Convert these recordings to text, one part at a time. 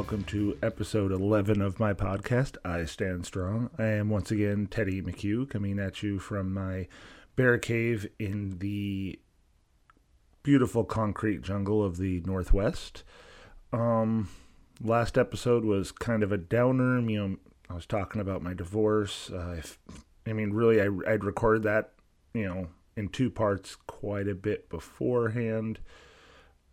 Welcome to episode 11 of my podcast, I Stand Strong. I am once again Teddy McHugh coming at you from my bear cave in the beautiful concrete jungle of the Northwest. Um, last episode was kind of a downer. You know, I was talking about my divorce. Uh, if, I mean, really, I, I'd recorded that, you know, in two parts quite a bit beforehand.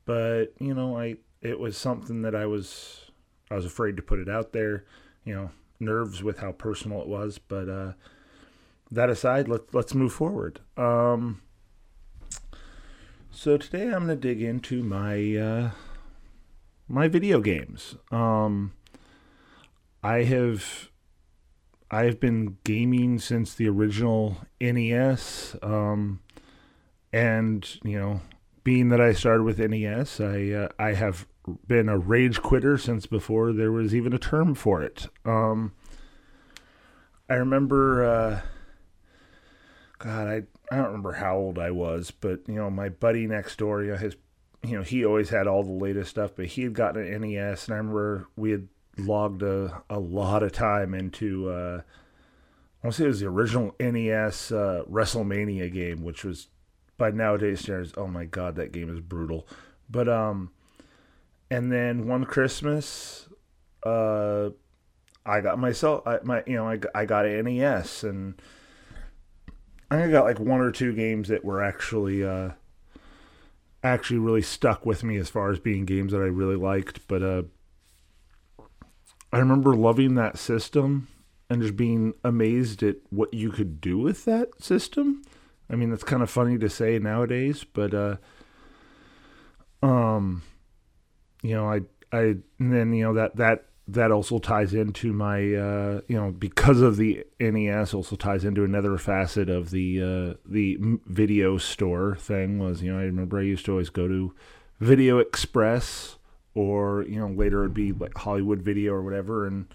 But, you know, I it was something that I was I was afraid to put it out there, you know, nerves with how personal it was, but uh that aside, let's let's move forward. Um so today I'm going to dig into my uh my video games. Um I have I have been gaming since the original NES um and, you know, being that I started with NES, I uh, I have been a rage quitter since before there was even a term for it. Um, I remember, uh, God, I I don't remember how old I was, but you know, my buddy next door, you know, his, you know, he always had all the latest stuff, but he had gotten an NES, and I remember we had logged a a lot of time into. Uh, I want to say it was the original NES uh, WrestleMania game, which was by nowadays standards, oh my god, that game is brutal. But um, and then one Christmas, uh, I got myself, I, my you know, I I got an NES, and I got like one or two games that were actually uh, actually really stuck with me as far as being games that I really liked. But uh, I remember loving that system and just being amazed at what you could do with that system. I mean, that's kind of funny to say nowadays, but uh, um, you know, I I and then you know that that that also ties into my uh, you know because of the NES also ties into another facet of the uh, the video store thing was you know I remember I used to always go to Video Express or you know later it'd be like Hollywood Video or whatever and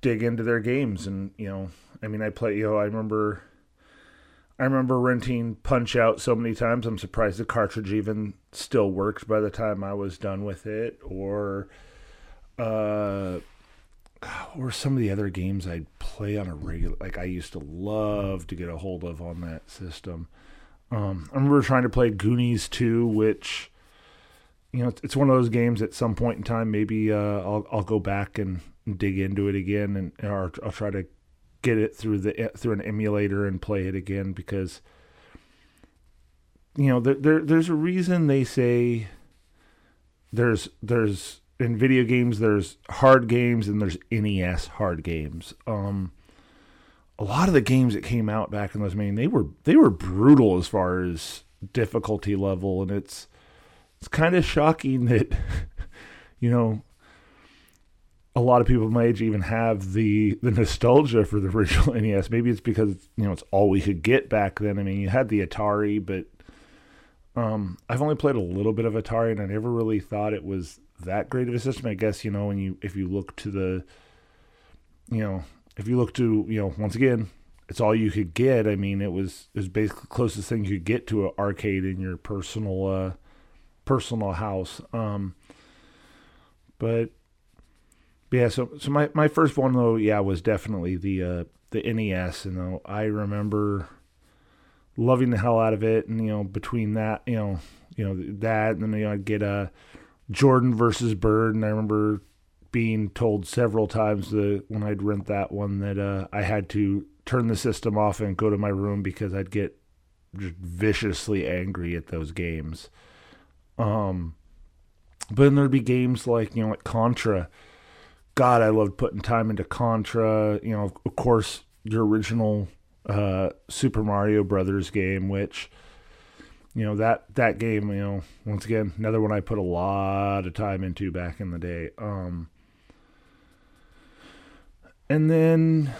dig into their games and you know I mean I play you know I remember I remember renting Punch Out so many times. I'm surprised the cartridge even still worked by the time I was done with it. Or, uh, were some of the other games I'd play on a regular? Like I used to love to get a hold of on that system. Um, I remember trying to play Goonies 2, which you know it's one of those games. At some point in time, maybe uh, I'll I'll go back and dig into it again, and or I'll try to get it through the through an emulator and play it again because you know there, there there's a reason they say there's there's in video games there's hard games and there's NES hard games. Um a lot of the games that came out back in those I mean they were they were brutal as far as difficulty level and it's it's kind of shocking that you know a lot of people my age even have the the nostalgia for the original NES. Maybe it's because you know it's all we could get back then. I mean, you had the Atari, but um, I've only played a little bit of Atari, and I never really thought it was that great of a system. I guess you know when you if you look to the, you know, if you look to you know once again, it's all you could get. I mean, it was it was basically the closest thing you could get to an arcade in your personal uh, personal house. Um, but yeah, so so my, my first one though, yeah, was definitely the uh, the NES, and though I remember loving the hell out of it, and you know between that, you know, you know that, and then you know I'd get a Jordan versus Bird, and I remember being told several times that when I'd rent that one that uh, I had to turn the system off and go to my room because I'd get just viciously angry at those games. Um, but then there'd be games like you know like Contra God, I loved putting time into Contra. You know, of course, your original uh, Super Mario Brothers game, which you know that that game. You know, once again, another one I put a lot of time into back in the day. Um, and then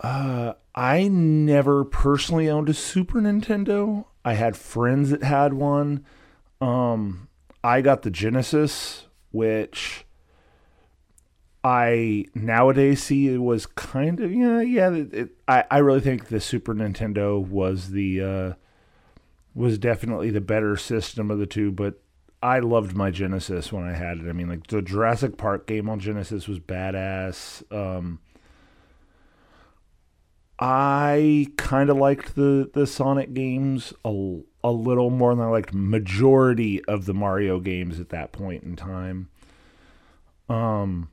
uh, I never personally owned a Super Nintendo. I had friends that had one. Um, I got the Genesis, which I nowadays see it was kind of yeah yeah. It, it, I I really think the Super Nintendo was the uh, was definitely the better system of the two, but I loved my Genesis when I had it. I mean, like the Jurassic Park game on Genesis was badass. Um, I kind of liked the the Sonic games a, a little more than I liked majority of the Mario games at that point in time. Um,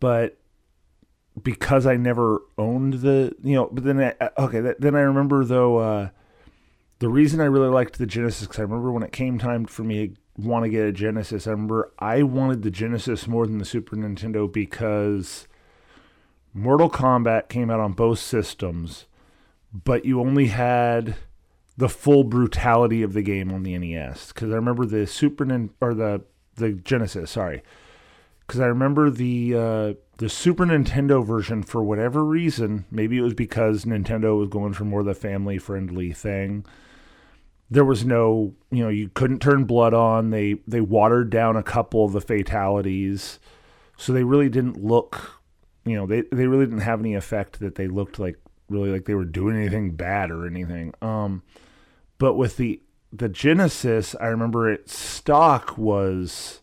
but because I never owned the, you know, but then I, okay, then I remember though. Uh, the reason I really liked the Genesis because I remember when it came time for me to want to get a Genesis, I remember I wanted the Genesis more than the Super Nintendo because Mortal Kombat came out on both systems, but you only had the full brutality of the game on the NES. Because I remember the Super Nin- or the the Genesis, sorry, because I remember the uh, the Super Nintendo version for whatever reason. Maybe it was because Nintendo was going for more of the family friendly thing. There was no you know you couldn't turn blood on. They they watered down a couple of the fatalities. So they really didn't look you know they they really didn't have any effect that they looked like really like they were doing anything bad or anything. Um but with the the genesis i remember it stock was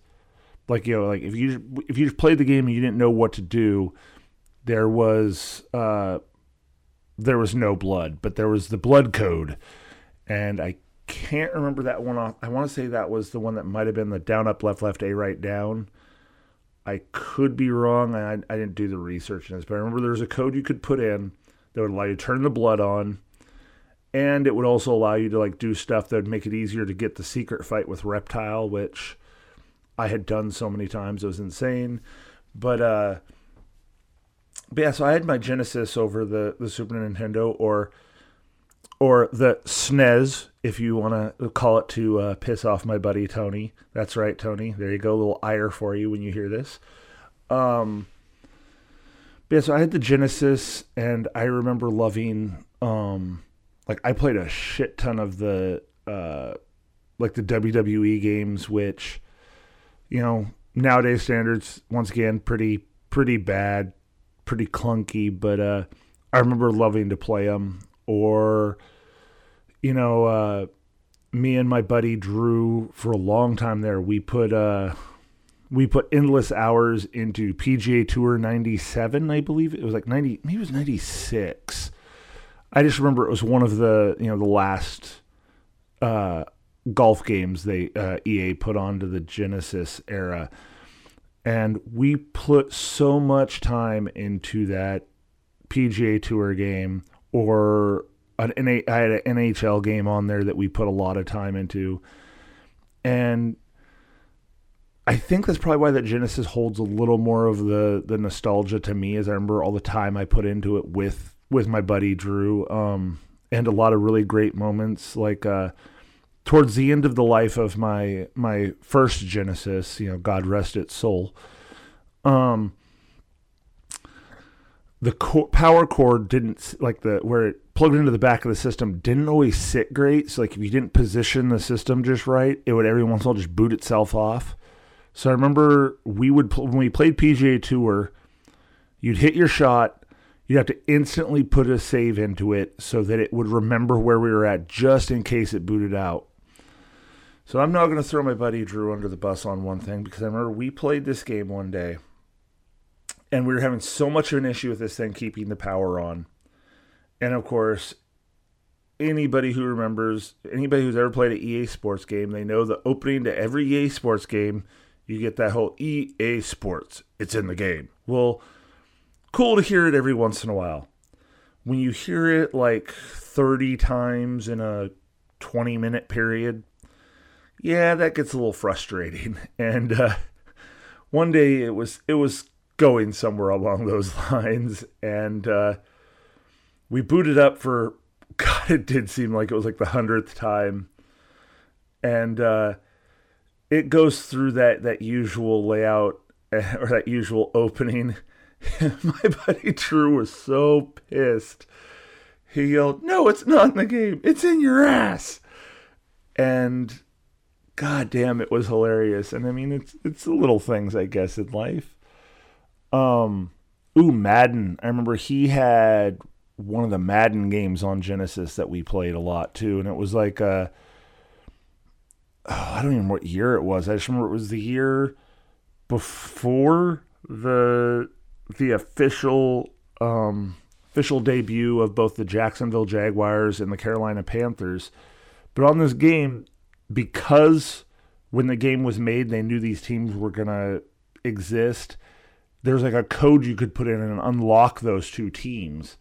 like you know like if you if you just played the game and you didn't know what to do there was uh there was no blood but there was the blood code and i can't remember that one off. I want to say that was the one that might have been the down, up, left, left, A, right, down. I could be wrong. I, I didn't do the research in this, but I remember there was a code you could put in that would allow you to turn the blood on, and it would also allow you to like do stuff that would make it easier to get the secret fight with Reptile, which I had done so many times. It was insane. But uh, but yeah, so I had my Genesis over the the Super Nintendo, or or the SNES, if you want to call it to uh, piss off my buddy Tony. That's right, Tony. There you go, a little ire for you when you hear this. Um, yeah, so I had the Genesis, and I remember loving, um, like I played a shit ton of the, uh, like the WWE games, which, you know, nowadays standards, once again, pretty pretty bad, pretty clunky, but uh, I remember loving to play them or you know uh, me and my buddy Drew for a long time there we put uh we put endless hours into PGA Tour 97 I believe. It was like 90 maybe it was 96 I just remember it was one of the you know the last uh, golf games they uh, EA put onto the Genesis era and we put so much time into that PGA Tour game or an NA, I had an NHL game on there that we put a lot of time into, and I think that's probably why that Genesis holds a little more of the the nostalgia to me, as I remember all the time I put into it with with my buddy Drew, um, and a lot of really great moments like. Uh, towards the end of the life of my my first Genesis, you know, God rest its soul. Um, the co- power cord didn't like the where it plugged into the back of the system didn't always sit great. So like if you didn't position the system just right, it would every once in a while just boot itself off. So I remember we would when we played PGA Tour, you'd hit your shot, you'd have to instantly put a save into it so that it would remember where we were at just in case it booted out. So I'm not going to throw my buddy Drew under the bus on one thing because I remember we played this game one day and we were having so much of an issue with this thing keeping the power on. And of course, anybody who remembers, anybody who's ever played an EA Sports game, they know the opening to every EA Sports game, you get that whole EA Sports. It's in the game. Well, cool to hear it every once in a while. When you hear it like 30 times in a 20 minute period, yeah, that gets a little frustrating. And uh, one day it was it was going somewhere along those lines. And uh, we booted up for, God, it did seem like it was like the hundredth time. And uh, it goes through that, that usual layout or that usual opening. My buddy Drew was so pissed. He yelled, No, it's not in the game. It's in your ass. And god damn it was hilarious and i mean it's it's the little things i guess in life um, ooh, Madden. I remember he had one of the Madden games on Genesis that we played a lot too, and it was like uh, I don't even know what year it was. I just remember it was the year before the the official um, official debut of both the Jacksonville Jaguars and the Carolina Panthers. But on this game, because when the game was made, they knew these teams were gonna exist. There's like a code you could put in and unlock those two teams.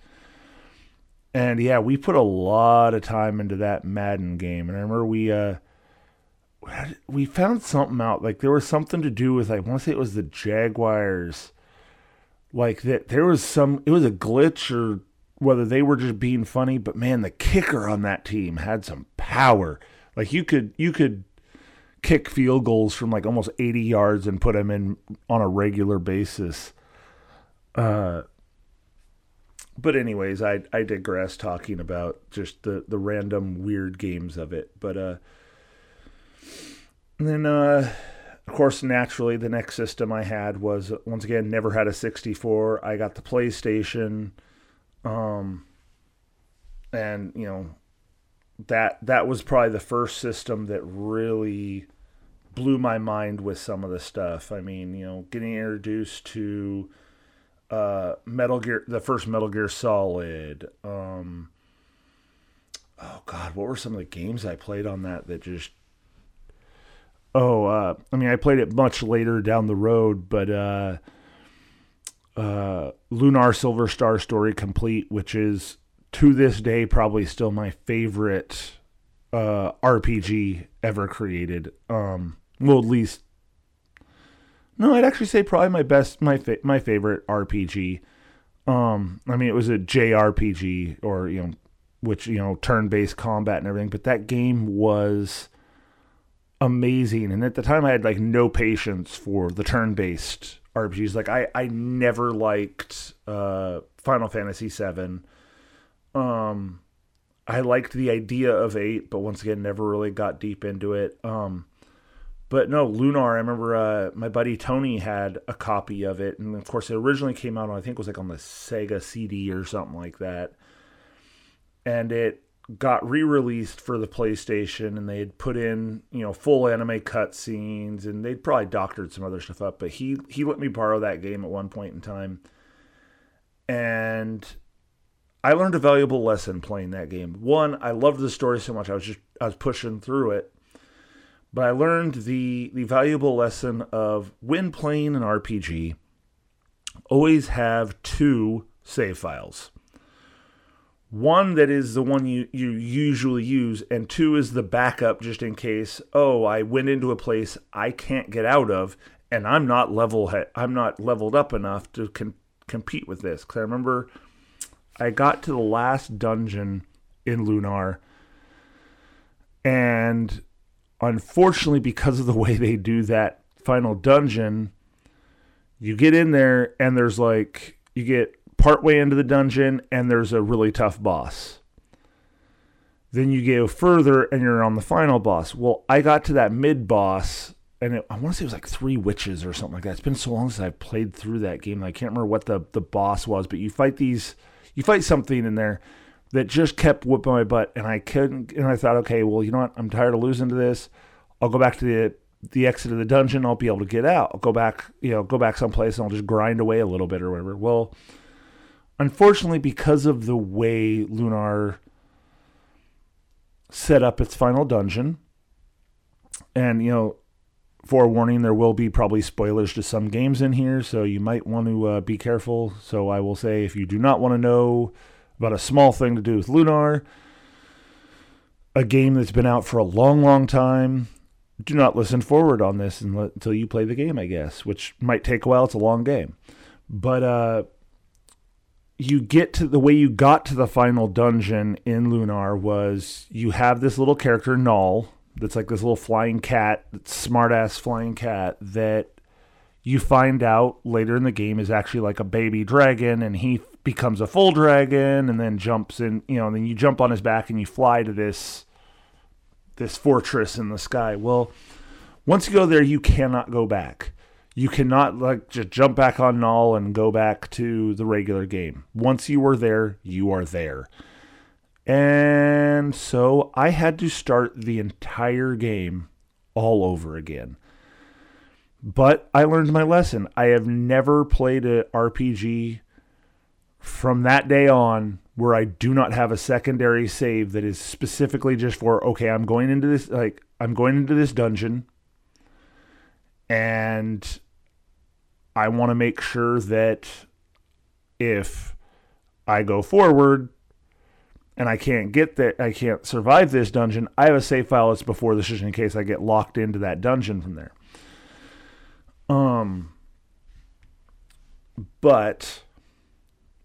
And yeah, we put a lot of time into that Madden game. And I remember we uh we found something out. Like there was something to do with I want to say it was the Jaguars. Like that there was some it was a glitch or whether they were just being funny, but man, the kicker on that team had some power. Like you could you could kick field goals from like almost 80 yards and put them in on a regular basis. Uh but anyways, I I digress talking about just the the random weird games of it. But uh then uh of course naturally the next system I had was once again never had a 64. I got the PlayStation um and you know that that was probably the first system that really blew my mind with some of the stuff. I mean, you know, getting introduced to uh, Metal Gear, the first Metal Gear Solid. Um, oh God, what were some of the games I played on that that just? Oh, uh, I mean, I played it much later down the road, but uh, uh, Lunar Silver Star Story Complete, which is to this day probably still my favorite uh, RPG ever created. Um, well, at least no, I'd actually say probably my best, my fa- my favorite RPG. Um, I mean, it was a JRPG or you know, which you know, turn-based combat and everything, but that game was amazing. And at the time, I had like no patience for the turn-based RPGs. Like I, I never liked uh, Final Fantasy VII. Um, I liked the idea of eight, but once again, never really got deep into it. Um, but no, Lunar. I remember uh, my buddy Tony had a copy of it, and of course, it originally came out. on I think it was like on the Sega CD or something like that, and it got re-released for the PlayStation, and they had put in you know full anime cutscenes, and they'd probably doctored some other stuff up. But he he let me borrow that game at one point in time, and I learned a valuable lesson playing that game. One, I loved the story so much, I was just I was pushing through it but I learned the the valuable lesson of when playing an RPG, always have two save files. One that is the one you, you usually use, and two is the backup just in case, oh, I went into a place I can't get out of, and I'm not level I'm not leveled up enough to com- compete with this. Because I remember I got to the last dungeon in Lunar, and unfortunately, because of the way they do that final dungeon, you get in there and there's like you get partway into the dungeon and there's a really tough boss. Then you go further and you're on the final boss. Well, I got to that mid boss and it, I want to say it was like three witches or something like that. It's been so long since I've played through that game. I can't remember what the, the boss was, but you fight these, you fight something in there that just kept whipping my butt, and I couldn't. And I thought, okay, well, you know what? I'm tired of losing to this. I'll go back to the the exit of the dungeon. I'll be able to get out. I'll go back, you know, go back someplace, and I'll just grind away a little bit or whatever. Well, unfortunately, because of the way Lunar set up its final dungeon, and you know, forewarning, there will be probably spoilers to some games in here, so you might want to uh, be careful. So I will say, if you do not want to know about a small thing to do with Lunar, a game that's been out for a long, long time. Do not listen forward on this until you play the game, I guess, which might take a while. It's a long game. But uh, you get to the way you got to the final dungeon in Lunar was you have this little character, Nall, that's like this little flying cat, smart ass flying cat that you find out later in the game is actually like a baby dragon and he becomes a full dragon and then jumps in, you know, and then you jump on his back and you fly to this this fortress in the sky. Well, once you go there, you cannot go back. You cannot like just jump back on Nall and go back to the regular game. Once you are there, you are there. And so I had to start the entire game all over again. But I learned my lesson. I have never played an RPG from that day on where I do not have a secondary save that is specifically just for okay, I'm going into this like I'm going into this dungeon and I want to make sure that if I go forward and I can't get that I can't survive this dungeon, I have a save file that's before this just in case I get locked into that dungeon from there. Um but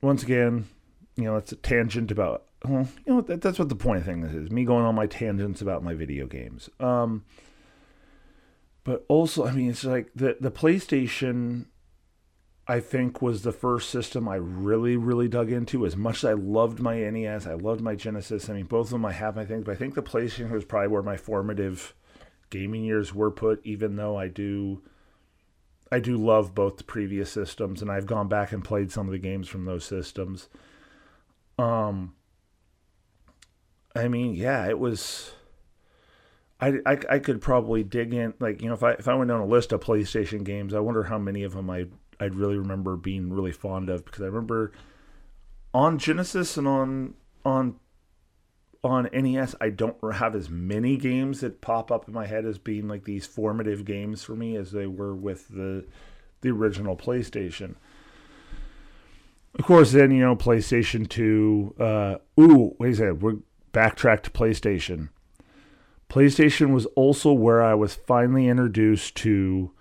once again, you know, it's a tangent about you know that, that's what the point of thing this is me going on my tangents about my video games. Um but also, I mean, it's like the the PlayStation I think was the first system I really, really dug into. As much as I loved my NES, I loved my Genesis. I mean, both of them I have, I think, but I think the PlayStation was probably where my formative gaming years were put. Even though I do, I do love both the previous systems, and I've gone back and played some of the games from those systems. Um, I mean, yeah, it was. I, I, I could probably dig in like you know if I if I went down a list of PlayStation games I wonder how many of them I I'd really remember being really fond of because I remember on Genesis and on on on NES I don't have as many games that pop up in my head as being like these formative games for me as they were with the the original PlayStation. Of course, then you know PlayStation Two. Uh, ooh, wait a second. We're backtrack to PlayStation. PlayStation was also where I was finally introduced to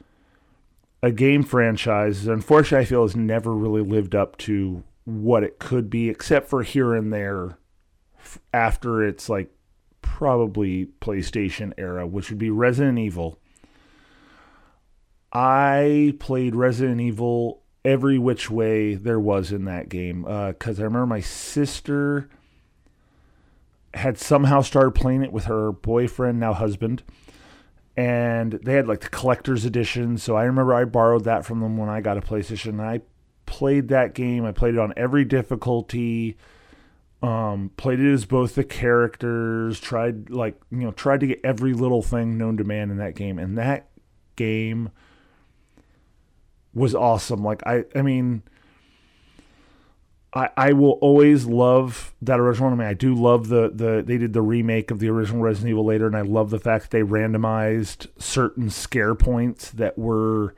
a game franchise unfortunately I feel has never really lived up to what it could be except for here and there after its like probably PlayStation era which would be Resident Evil. I played Resident Evil every which way there was in that game because uh, I remember my sister had somehow started playing it with her boyfriend, now husband, and they had like the collector's edition. So I remember I borrowed that from them when I got a PlayStation. And I played that game. I played it on every difficulty. Um, played it as both the characters. Tried like you know tried to get every little thing known to man in that game. And that game was awesome. Like I I mean I, I will always love that original. I mean, I do love the, the they did the remake of the original Resident Evil later, and I love the fact that they randomized certain scare points that were,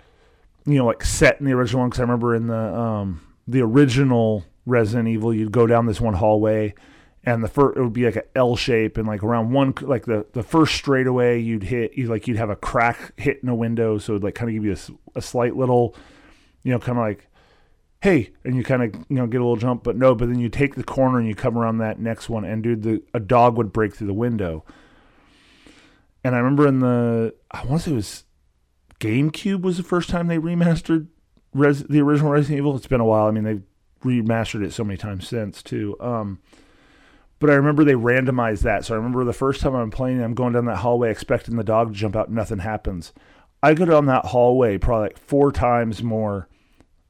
you know, like set in the original one. Because I remember in the um the original Resident Evil, you'd go down this one hallway, and the first it would be like an L shape, and like around one like the the first straightaway you'd hit, you like you'd have a crack hit in a window, so it'd like kind of give you a, a slight little, you know, kind of like hey, and you kind of you know get a little jump, but no, but then you take the corner and you come around that next one, and dude, the a dog would break through the window. And I remember in the I want to say it was GameCube was the first time they remastered Res, the original Resident Evil. It's been a while. I mean, they've remastered it so many times since too. Um, but I remember they randomized that. So I remember the first time I'm playing, I'm going down that hallway expecting the dog to jump out, nothing happens. I go down that hallway probably like four times more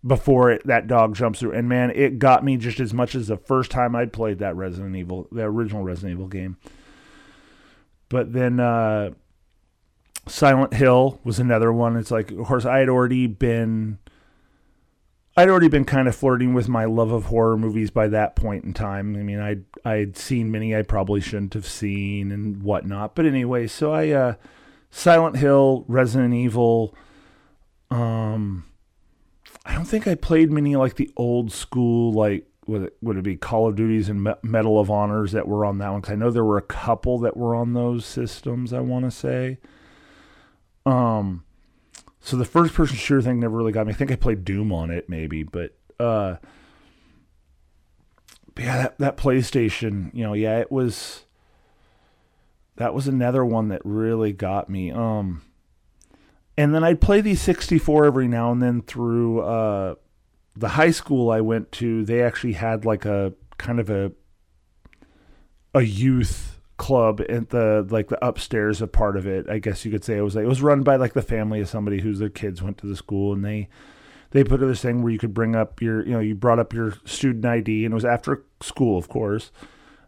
before it, that dog jumps through. And man, it got me just as much as the first time I'd played that Resident Evil, the original Resident Evil game. But then uh, Silent Hill was another one. It's like, of course, I had already been. I'd already been kind of flirting with my love of horror movies by that point in time. I mean, I'd I'd seen many I probably shouldn't have seen and whatnot. But anyway, so I uh, Silent Hill, Resident Evil, um, I don't think I played many like the old school like would it, would it be Call of Duties and Medal of Honors that were on that one? Because I know there were a couple that were on those systems. I want to say. Um, so the first person shooter thing never really got me. I think I played Doom on it maybe, but uh, but yeah, that that PlayStation, you know, yeah, it was. That was another one that really got me. Um, and then I'd play these 64 every now and then through uh, the high school I went to. They actually had like a kind of a a youth club at the like the upstairs a part of it. I guess you could say it was like it was run by like the family of somebody whose their kids went to the school and they they put this thing where you could bring up your you know you brought up your student ID and it was after school of course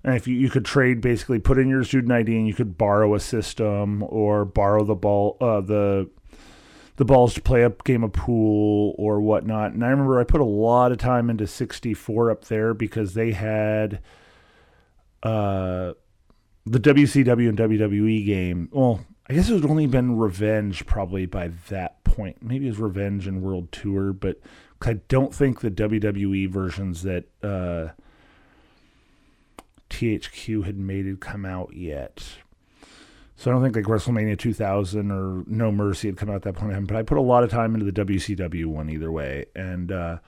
And if you, you could trade, basically put in your student ID and you could borrow a system or borrow the ball, uh, the the balls to play a game of pool or whatnot. And I remember I put a lot of time into 64 up there because they had uh, the WCW and WWE game. Well, I guess it had only been Revenge probably by that point. Maybe it was Revenge and World Tour, but I don't think the WWE versions that uh, THQ had made had come out yet. So I don't think like WrestleMania 2000 or No Mercy had come out at that point but I put a lot of time into the WCW one either way, and uh,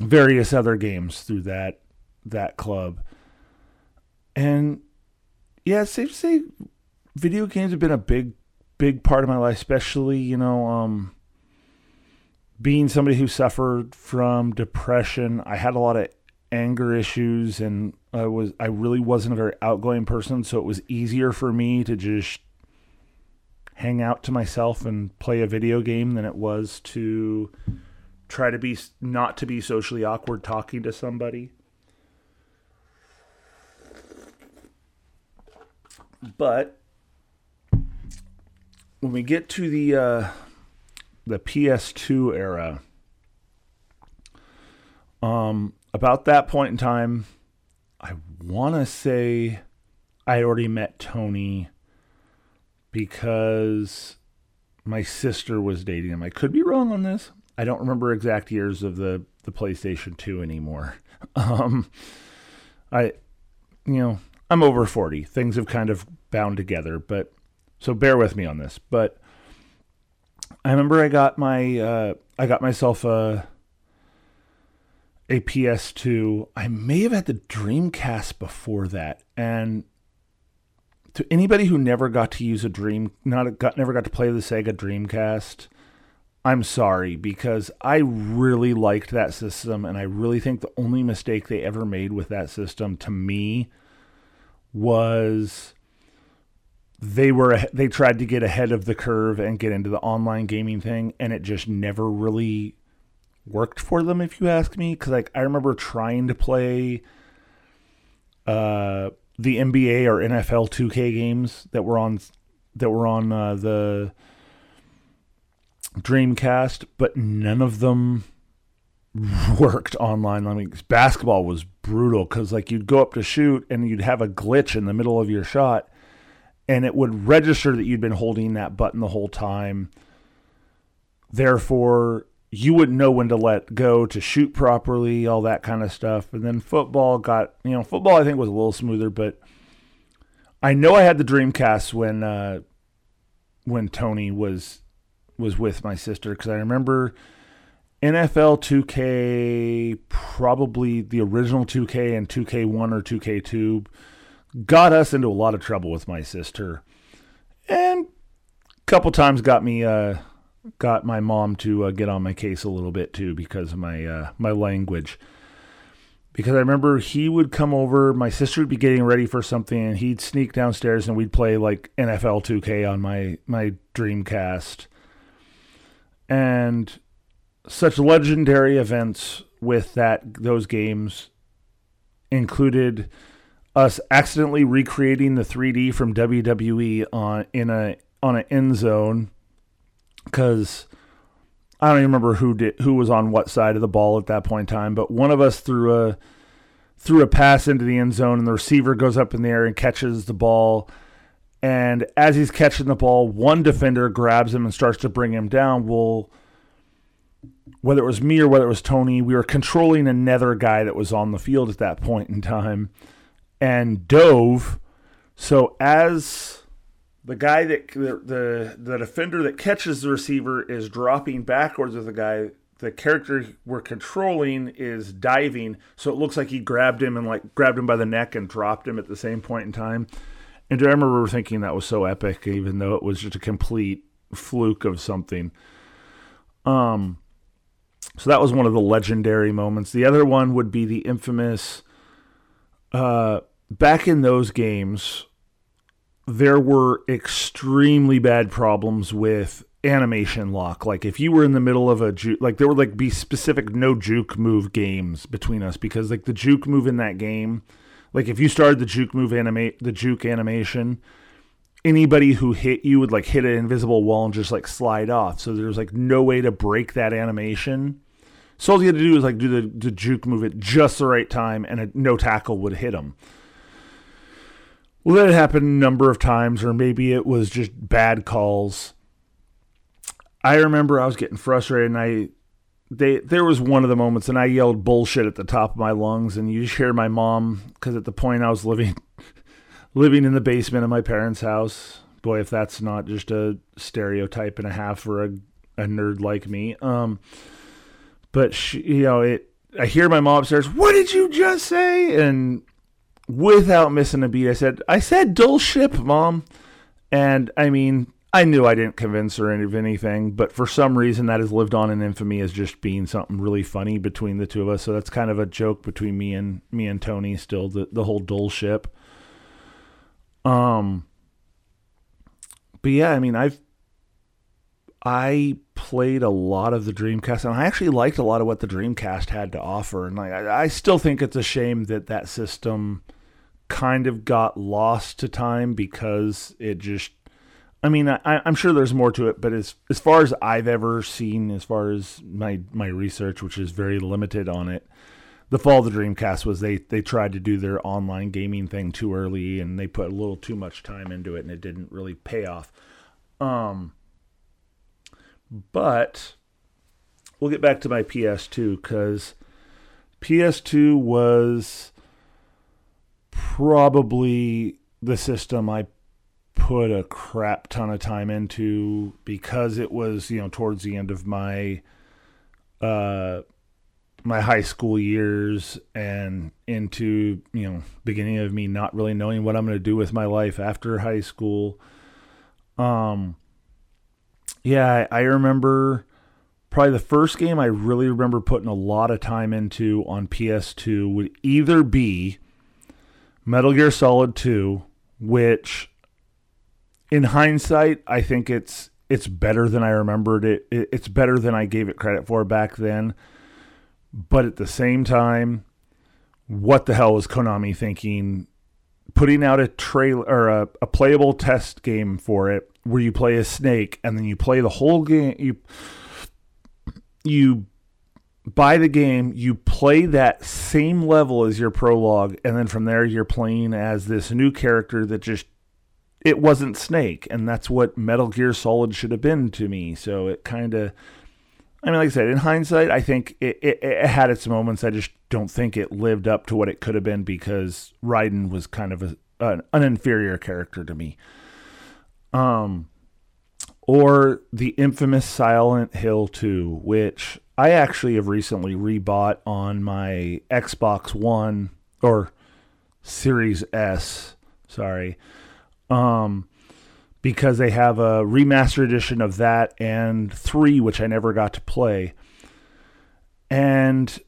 various other games through that that club. And yeah, safe to say, video games have been a big, big part of my life, especially you know, um, being somebody who suffered from depression. I had a lot of anger issues and I was I really wasn't a very outgoing person, so it was easier for me to just hang out to myself and play a video game than it was to try to be not to be socially awkward talking to somebody. But when we get to the uh, the PS2 era, um, about that point in time, I want to say I already met Tony because my sister was dating him. I could be wrong on this. I don't remember exact years of the the PlayStation 2 anymore. Um, I, you know, I'm over 40. Things have kind of bound together, but so bear with me on this. But I remember I got my uh, I got myself a a PS2. I may have had the Dreamcast before that, and to anybody who never got to use a Dream, not got never got to play the Sega Dreamcast, I'm sorry because I really liked that system, and I really think the only mistake they ever made with that system, to me, was they were they tried to get ahead of the curve and get into the online gaming thing, and it just never really worked for them if you ask me because like i remember trying to play uh the nba or nfl 2k games that were on that were on uh, the dreamcast but none of them worked online. I mean basketball was brutal because like you'd go up to shoot and you'd have a glitch in the middle of your shot and it would register that you'd been holding that button the whole time. Therefore you wouldn't know when to let go to shoot properly, all that kind of stuff. And then football got, you know, football I think was a little smoother, but I know I had the Dreamcast when uh, when Tony was was with my sister because I remember NFL 2K, probably the original 2K and 2K1 or 2K2, got us into a lot of trouble with my sister, and a couple times got me. Uh, got my mom to uh, get on my case a little bit too because of my uh, my language. Because I remember he would come over, my sister would be getting ready for something, and he'd sneak downstairs and we'd play like NFL 2K on my my Dreamcast. And such legendary events with that those games included us accidentally recreating the 3D from WWE on in a on an end zone because I don't even remember who did who was on what side of the ball at that point in time, but one of us threw a threw a pass into the end zone and the receiver goes up in the air and catches the ball. And as he's catching the ball, one defender grabs him and starts to bring him down. Well, whether it was me or whether it was Tony, we were controlling another guy that was on the field at that point in time and dove. So as the guy that the, the the defender that catches the receiver is dropping backwards with the guy. The character we're controlling is diving so it looks like he grabbed him and like grabbed him by the neck and dropped him at the same point in time. And i remember thinking that was so epic even though it was just a complete fluke of something. Um so that was one of the legendary moments. The other one would be the infamous uh back in those games there were extremely bad problems with animation lock. Like if you were in the middle of a juke, like there were like be specific no juke move games between us because like the juke move in that game, like if you started the juke move animate the juke animation, anybody who hit you would like hit an invisible wall and just like slide off. So there's like no way to break that animation. So all you had to do was like do the, the juke move at just the right time, and a, no tackle would hit him. Well, that happened a number of times, or maybe it was just bad calls. I remember I was getting frustrated, and I they there was one of the moments, and I yelled bullshit at the top of my lungs, and you just hear my mom because at the point I was living living in the basement of my parents' house. Boy, if that's not just a stereotype and a half for a, a nerd like me. Um, but she, you know, it. I hear my mom upstairs. What did you just say? And without missing a beat, I said, "I said dull ship, mom." And I mean, I knew I didn't convince her of anything, but for some reason that has lived on in infamy as just being something really funny between the two of us. So that's kind of a joke between me and me and Tony. Still, the the whole dull ship. Um. But yeah, I mean, I've I played a lot of the Dreamcast, and I actually liked a lot of what the Dreamcast had to offer. And like, I, I still think it's a shame that that system kind of got lost to time because it just. I mean, I, I'm sure there's more to it, but as as far as I've ever seen, as far as my my research, which is very limited on it, the fall of the Dreamcast was they they tried to do their online gaming thing too early, and they put a little too much time into it, and it didn't really pay off. Um but we'll get back to my PS2 because PS2 was probably the system I put a crap ton of time into because it was, you know, towards the end of my uh my high school years and into, you know, beginning of me not really knowing what I'm going to do with my life after high school. Um yeah, I, remember probably the first game I really remember putting a lot of time into on PS2 would either be Metal Gear Solid 2, which in hindsight, I think it's it's better than I remembered it. it. It's better than I gave it credit for back then. But at the same time, what the hell was Konami thinking putting out a trailer or a, a playable test game for it where you play a snake and then you play the whole game you you buy the game you play that same level as your prologue and then from there you're playing as this new character that just it wasn't snake and that's what metal gear solid should have been to me. So it kind of i mean like i said in hindsight i think it, it, it, had its moments. I just don't think it lived up to what it could have been because raiden was kind of a, an, an inferior character to me um, or the infamous Silent Hill 2, which I actually have recently rebought on my Xbox One or Series S, sorry. Um, because they have a remastered edition of that and 3 which I never got to play. And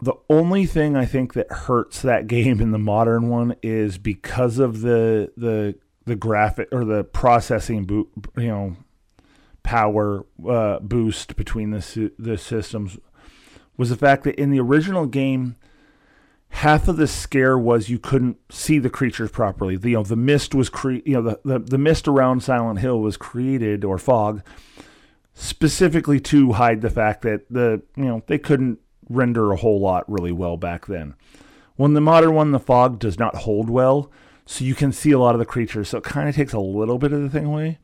the only thing I think that hurts that game in the modern one is because of the the the graphic or the processing boot, you know, power uh, boost between the the systems was the fact that in the original game, half of the scare was you couldn't see the creatures properly. The, you know, the mist was cre- you know the, the the mist around Silent Hill was created or fog specifically to hide the fact that the you know they couldn't render a whole lot really well back then. When the modern one, the fog does not hold well so you can see a lot of the creatures. So it kind of takes a little bit of the thing away.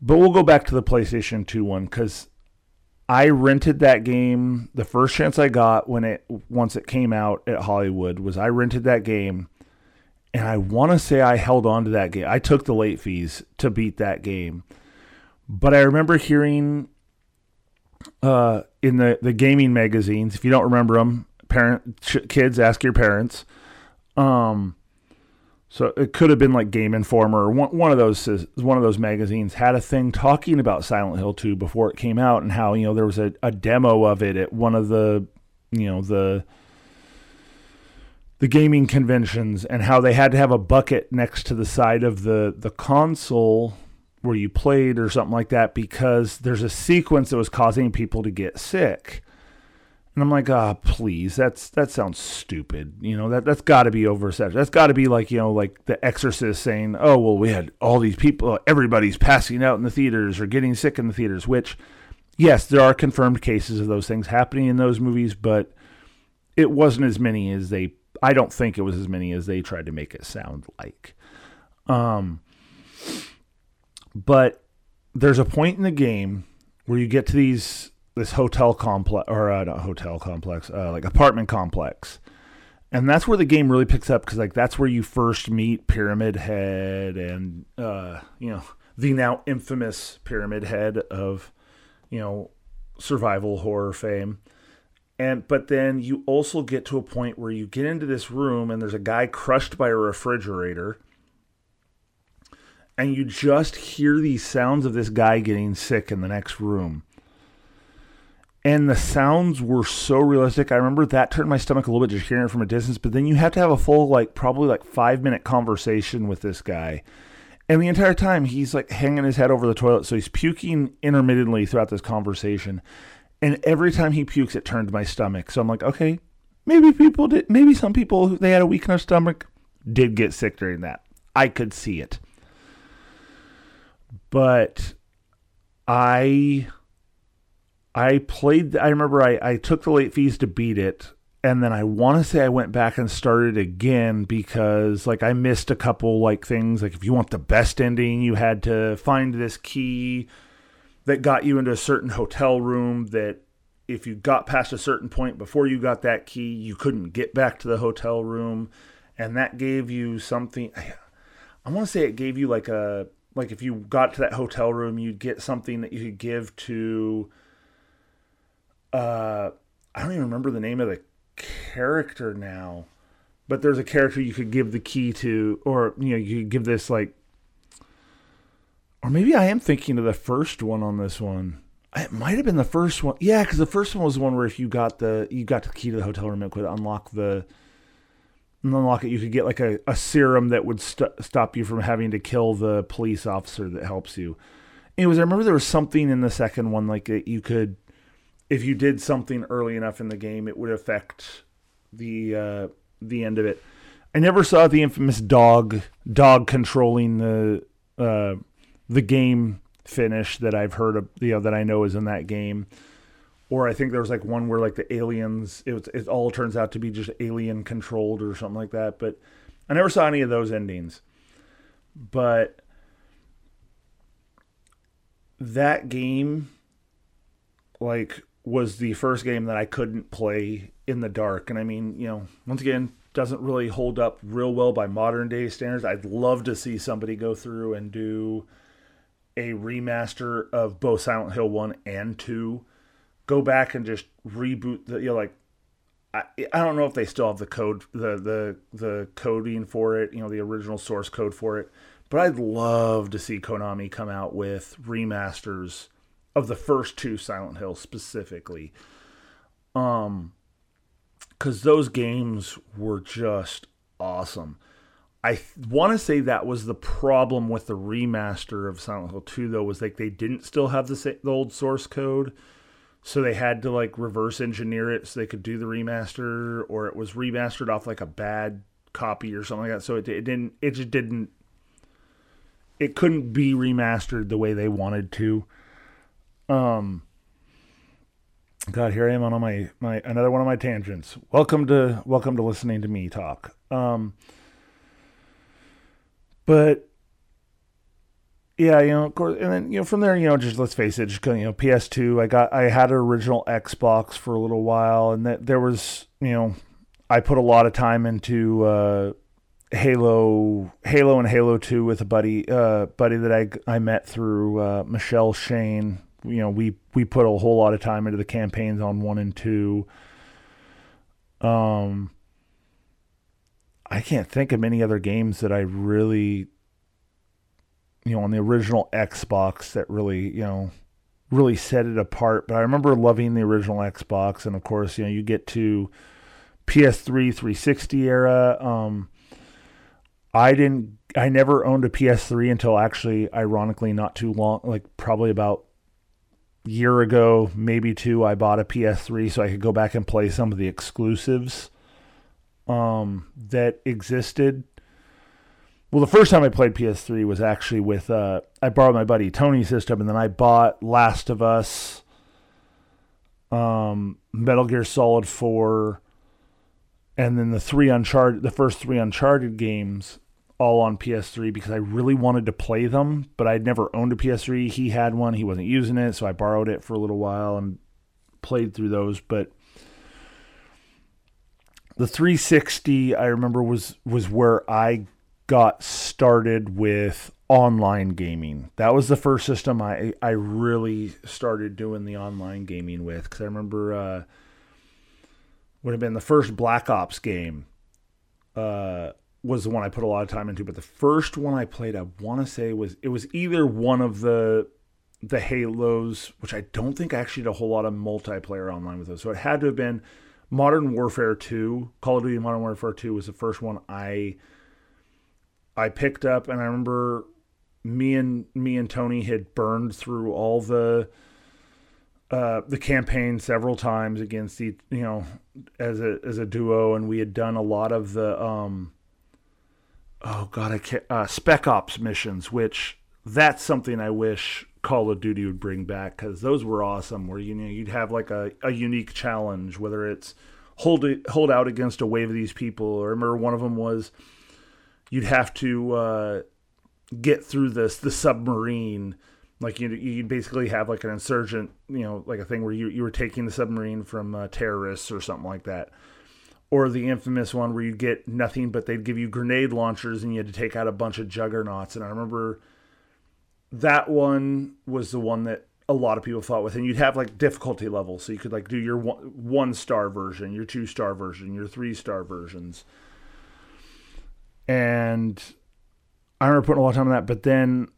But we'll go back to the PlayStation 2 one because I rented that game. The first chance I got when it once it came out at Hollywood was I rented that game, and I want to say I held on to that game. I took the late fees to beat that game, but I remember hearing uh, in the the gaming magazines. If you don't remember them, parent ch- kids ask your parents. Um, so it could have been like Game Informer or one, one of those one of those magazines had a thing talking about Silent Hill 2 before it came out and how you know there was a, a demo of it at one of the you know the the gaming conventions and how they had to have a bucket next to the side of the the console where you played or something like that because there's a sequence that was causing people to get sick. And I'm like, ah, please, that's that sounds stupid. You know, that that's got to be oversaturated. That's got to be like you know, like The Exorcist saying, oh well, we had all these people, everybody's passing out in the theaters or getting sick in the theaters. Which, yes, there are confirmed cases of those things happening in those movies, but it wasn't as many as they. I don't think it was as many as they tried to make it sound like. Um, but there's a point in the game where you get to these this hotel complex or uh, not hotel complex, uh, like apartment complex, and that's where the game really picks up because like that's where you first meet Pyramid Head and uh, you know the now infamous Pyramid Head of you know survival horror fame. And but then you also get to a point where you get into this room and there's a guy crushed by a refrigerator and you just hear these sounds of this guy getting sick in the next room. And the sounds were so realistic. I remember that turned my stomach a little bit just hearing it from a distance. But then you have to have a full, like, probably like five minute conversation with this guy. And the entire time he's like hanging his head over the toilet. So he's puking intermittently throughout this conversation. And every time he pukes, it turned my stomach. So I'm like, okay, maybe people did, maybe some people, they had a weak enough stomach, did get sick during that. I could see it but I I played I remember I, I took the late fees to beat it and then I want to say I went back and started again because like I missed a couple like things like if you want the best ending you had to find this key that got you into a certain hotel room that if you got past a certain point before you got that key you couldn't get back to the hotel room and that gave you something I, want to say it gave you like a like if you got to that hotel room, you'd get something that you could give to. Uh, I don't even remember the name of the character now, but there's a character you could give the key to, or you know, you could give this like, or maybe I am thinking of the first one on this one. It might have been the first one, yeah, because the first one was the one where if you got the you got the key to the hotel room, it could unlock the unlock it, you could get like a, a serum that would st- stop you from having to kill the police officer that helps you. Anyways, I remember there was something in the second one like that you could, if you did something early enough in the game, it would affect the uh, the end of it. I never saw the infamous dog dog controlling the uh, the game finish that I've heard of, you know, that I know is in that game or I think there was like one where like the aliens it was, it all turns out to be just alien controlled or something like that. But I never saw any of those endings. But that game like was the first game that I couldn't play in the dark. And I mean, you know, once again, doesn't really hold up real well by modern day standards. I'd love to see somebody go through and do a remaster of both Silent Hill 1 and 2 go back and just reboot the you know like I, I don't know if they still have the code the the the coding for it you know the original source code for it but I'd love to see Konami come out with remasters of the first two Silent Hill specifically um cuz those games were just awesome. I want to say that was the problem with the remaster of Silent Hill 2 though was like they didn't still have the, the old source code. So they had to like reverse engineer it so they could do the remaster or it was remastered off like a bad copy or something like that. So it, it didn't it just didn't it couldn't be remastered the way they wanted to um god here i am on my my another one of my tangents welcome to welcome to listening to me talk um but yeah, you know, of course, and then you know from there, you know, just let's face it, just you know, PS2. I got I had an original Xbox for a little while, and that there was you know, I put a lot of time into uh, Halo, Halo, and Halo Two with a buddy, uh, buddy that I I met through uh, Michelle Shane. You know, we we put a whole lot of time into the campaigns on one and two. Um, I can't think of many other games that I really you know on the original Xbox that really you know really set it apart. But I remember loving the original Xbox, and of course you know you get to PS3 360 era. Um, I didn't. I never owned a PS3 until actually, ironically, not too long, like probably about year ago, maybe two, I bought a PS3 so I could go back and play some of the exclusives um, that existed. Well, the first time I played PS3 was actually with uh, I borrowed my buddy Tony's system, and then I bought Last of Us, um, Metal Gear Solid Four, and then the three Uncharted, the first three Uncharted games, all on PS3 because I really wanted to play them, but I'd never owned a PS3. He had one, he wasn't using it, so I borrowed it for a little while and played through those. But the 360, I remember was was where I got started with online gaming. That was the first system I I really started doing the online gaming with because I remember uh, would have been the first Black Ops game. Uh, was the one I put a lot of time into, but the first one I played, I want to say was it was either one of the the Halos, which I don't think I actually did a whole lot of multiplayer online with those. So it had to have been Modern Warfare 2. Call of Duty Modern Warfare 2 was the first one I I picked up and I remember me and me and Tony had burned through all the uh, the campaign several times against the you know as a as a duo and we had done a lot of the um oh god, I can't, uh, Spec Ops missions, which that's something I wish Call of Duty would bring back because those were awesome. Where you know you'd have like a, a unique challenge, whether it's hold it, hold out against a wave of these people. Or remember one of them was you'd have to uh, get through this the submarine. Like you, you'd basically have like an insurgent, you know, like a thing where you, you were taking the submarine from uh, terrorists or something like that or the infamous one where you get nothing but they'd give you grenade launchers and you had to take out a bunch of juggernauts. And i remember that one was the one that a lot of people fought with. And you'd have like difficulty levels. So you could like do your one, star version your two star version your three star versions. And i remember putting a lot of time on that but then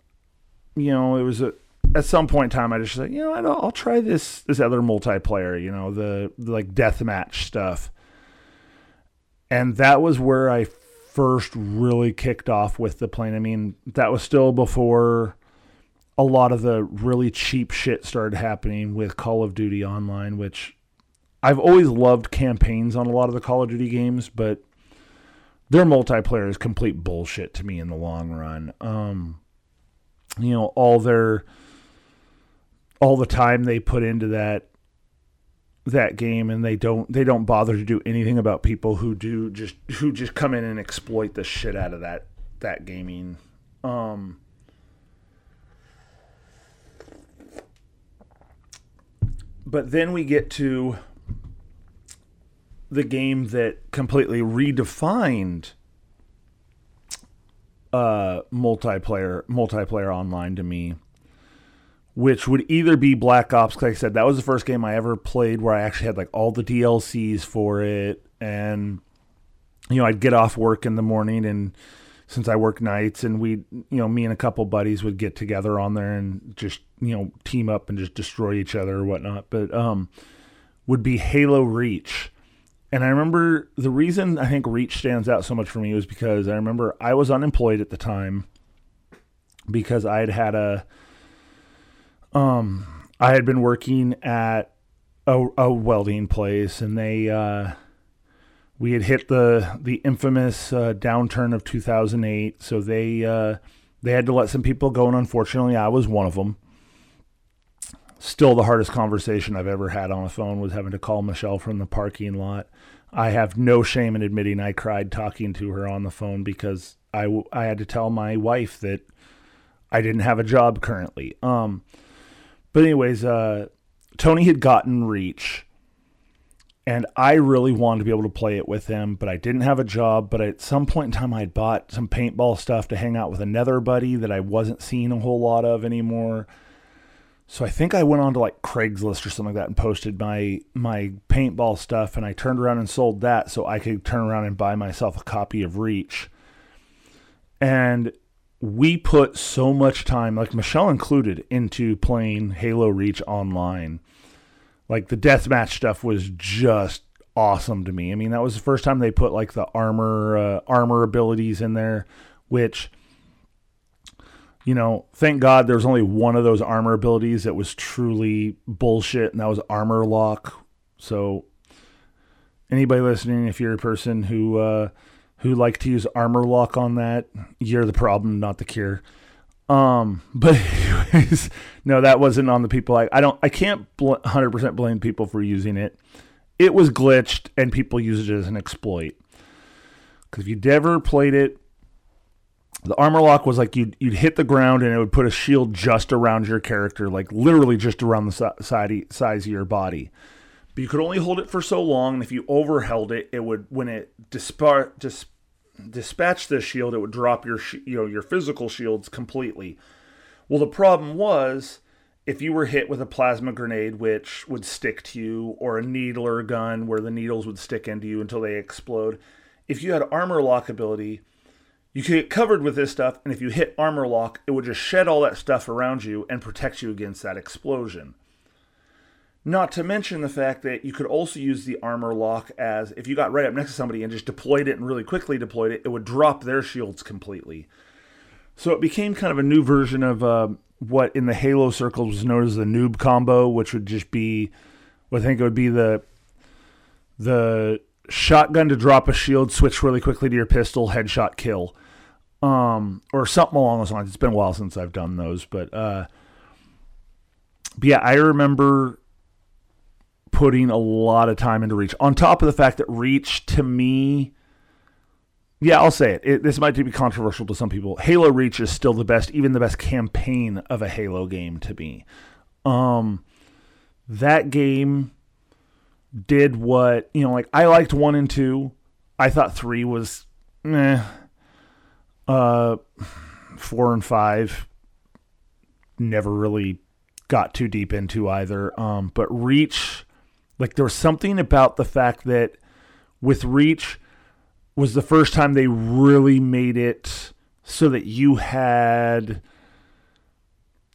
you know it was a at some point in time i just said you know I'll, I'll try this this other multiplayer you know the, the like deathmatch stuff and that was where I first really kicked off with the plane. I mean, that was still before a lot of the really cheap shit started happening with Call of Duty Online, which I've always loved campaigns on a lot of the Call of Duty games, but their multiplayer is complete bullshit to me in the long run. Um, you know, all their all the time they put into that that game and they don't they don't bother to do anything about people who do just who just come in and exploit the shit out of that that gaming. Um but then we get to the game that completely redefined uh multiplayer multiplayer online to me which would either be Black Ops. Like I said, that was the first game I ever played where I actually had like all the DLCs for it, and you know I'd get off work in the morning, and since I work nights, and we, you know, me and a couple buddies would get together on there and just you know team up and just destroy each other or whatnot. But um, would be Halo Reach. And I remember the reason I think Reach stands out so much for me was because I remember I was unemployed at the time because I had had a um, I had been working at a, a welding place, and they uh, we had hit the the infamous uh, downturn of 2008. So they uh, they had to let some people go, and unfortunately, I was one of them. Still, the hardest conversation I've ever had on a phone was having to call Michelle from the parking lot. I have no shame in admitting I cried talking to her on the phone because I, I had to tell my wife that I didn't have a job currently. Um, but anyways, uh, Tony had gotten Reach, and I really wanted to be able to play it with him, but I didn't have a job. But at some point in time, I had bought some paintball stuff to hang out with another buddy that I wasn't seeing a whole lot of anymore. So I think I went on to like Craigslist or something like that and posted my my paintball stuff, and I turned around and sold that so I could turn around and buy myself a copy of Reach. And we put so much time, like Michelle included, into playing Halo Reach online. Like the deathmatch stuff was just awesome to me. I mean, that was the first time they put like the armor uh, armor abilities in there, which you know, thank God there's only one of those armor abilities that was truly bullshit, and that was armor lock. So, anybody listening, if you're a person who uh, who like to use armor lock on that, you're the problem, not the cure. Um, but anyways, no, that wasn't on the people. I, I don't, I can't hundred percent blame people for using it. It was glitched, and people used it as an exploit. Because if you'd ever played it the armor lock was like you'd, you'd hit the ground and it would put a shield just around your character, like literally just around the side, size of your body. But you could only hold it for so long, and if you overheld it, it would when it dispar, dis, dispatched the shield, it would drop your you know your physical shields completely. Well, the problem was if you were hit with a plasma grenade, which would stick to you, or a needle or a gun where the needles would stick into you until they explode. If you had armor lock ability, you could get covered with this stuff, and if you hit armor lock, it would just shed all that stuff around you and protect you against that explosion. Not to mention the fact that you could also use the armor lock as if you got right up next to somebody and just deployed it and really quickly deployed it, it would drop their shields completely. So it became kind of a new version of uh, what in the Halo circles was known as the noob combo, which would just be, I think it would be the the shotgun to drop a shield, switch really quickly to your pistol, headshot kill, um, or something along those lines. It's been a while since I've done those, but uh, but yeah, I remember putting a lot of time into Reach. On top of the fact that Reach to me, yeah, I'll say it. it. This might be controversial to some people. Halo Reach is still the best, even the best campaign of a Halo game to me. Um, that game did what you know like i liked one and two i thought three was meh uh four and five never really got too deep into either um but reach like there was something about the fact that with reach was the first time they really made it so that you had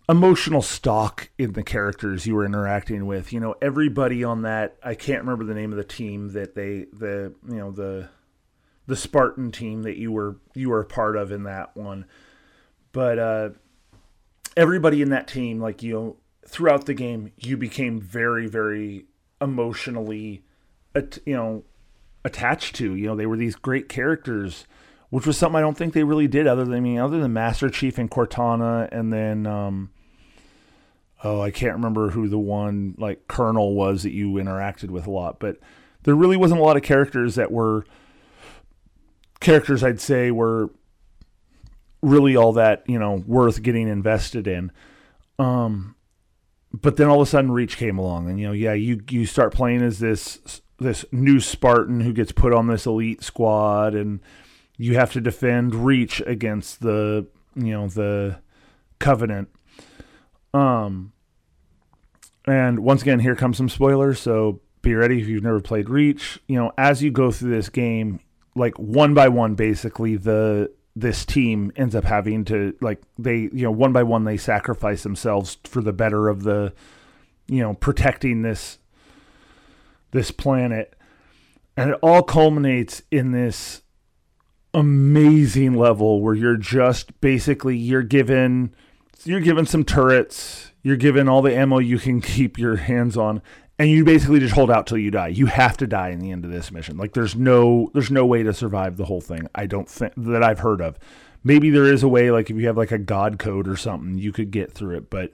emotional stock in the characters you were interacting with. You know, everybody on that I can't remember the name of the team that they the you know the the Spartan team that you were you were a part of in that one. But uh everybody in that team like you know throughout the game you became very very emotionally you know attached to. You know, they were these great characters which was something I don't think they really did other than I mean other than Master Chief and Cortana and then um, oh I can't remember who the one like Colonel was that you interacted with a lot but there really wasn't a lot of characters that were characters I'd say were really all that you know worth getting invested in um but then all of a sudden Reach came along and you know yeah you you start playing as this this new Spartan who gets put on this elite squad and you have to defend reach against the you know the covenant. Um and once again here comes some spoilers so be ready if you've never played reach. You know as you go through this game like one by one basically the this team ends up having to like they you know one by one they sacrifice themselves for the better of the you know protecting this this planet. And it all culminates in this amazing level where you're just basically you're given you're given some turrets, you're given all the ammo you can keep your hands on, and you basically just hold out till you die. You have to die in the end of this mission. Like there's no there's no way to survive the whole thing. I don't think that I've heard of. Maybe there is a way, like if you have like a god code or something, you could get through it, but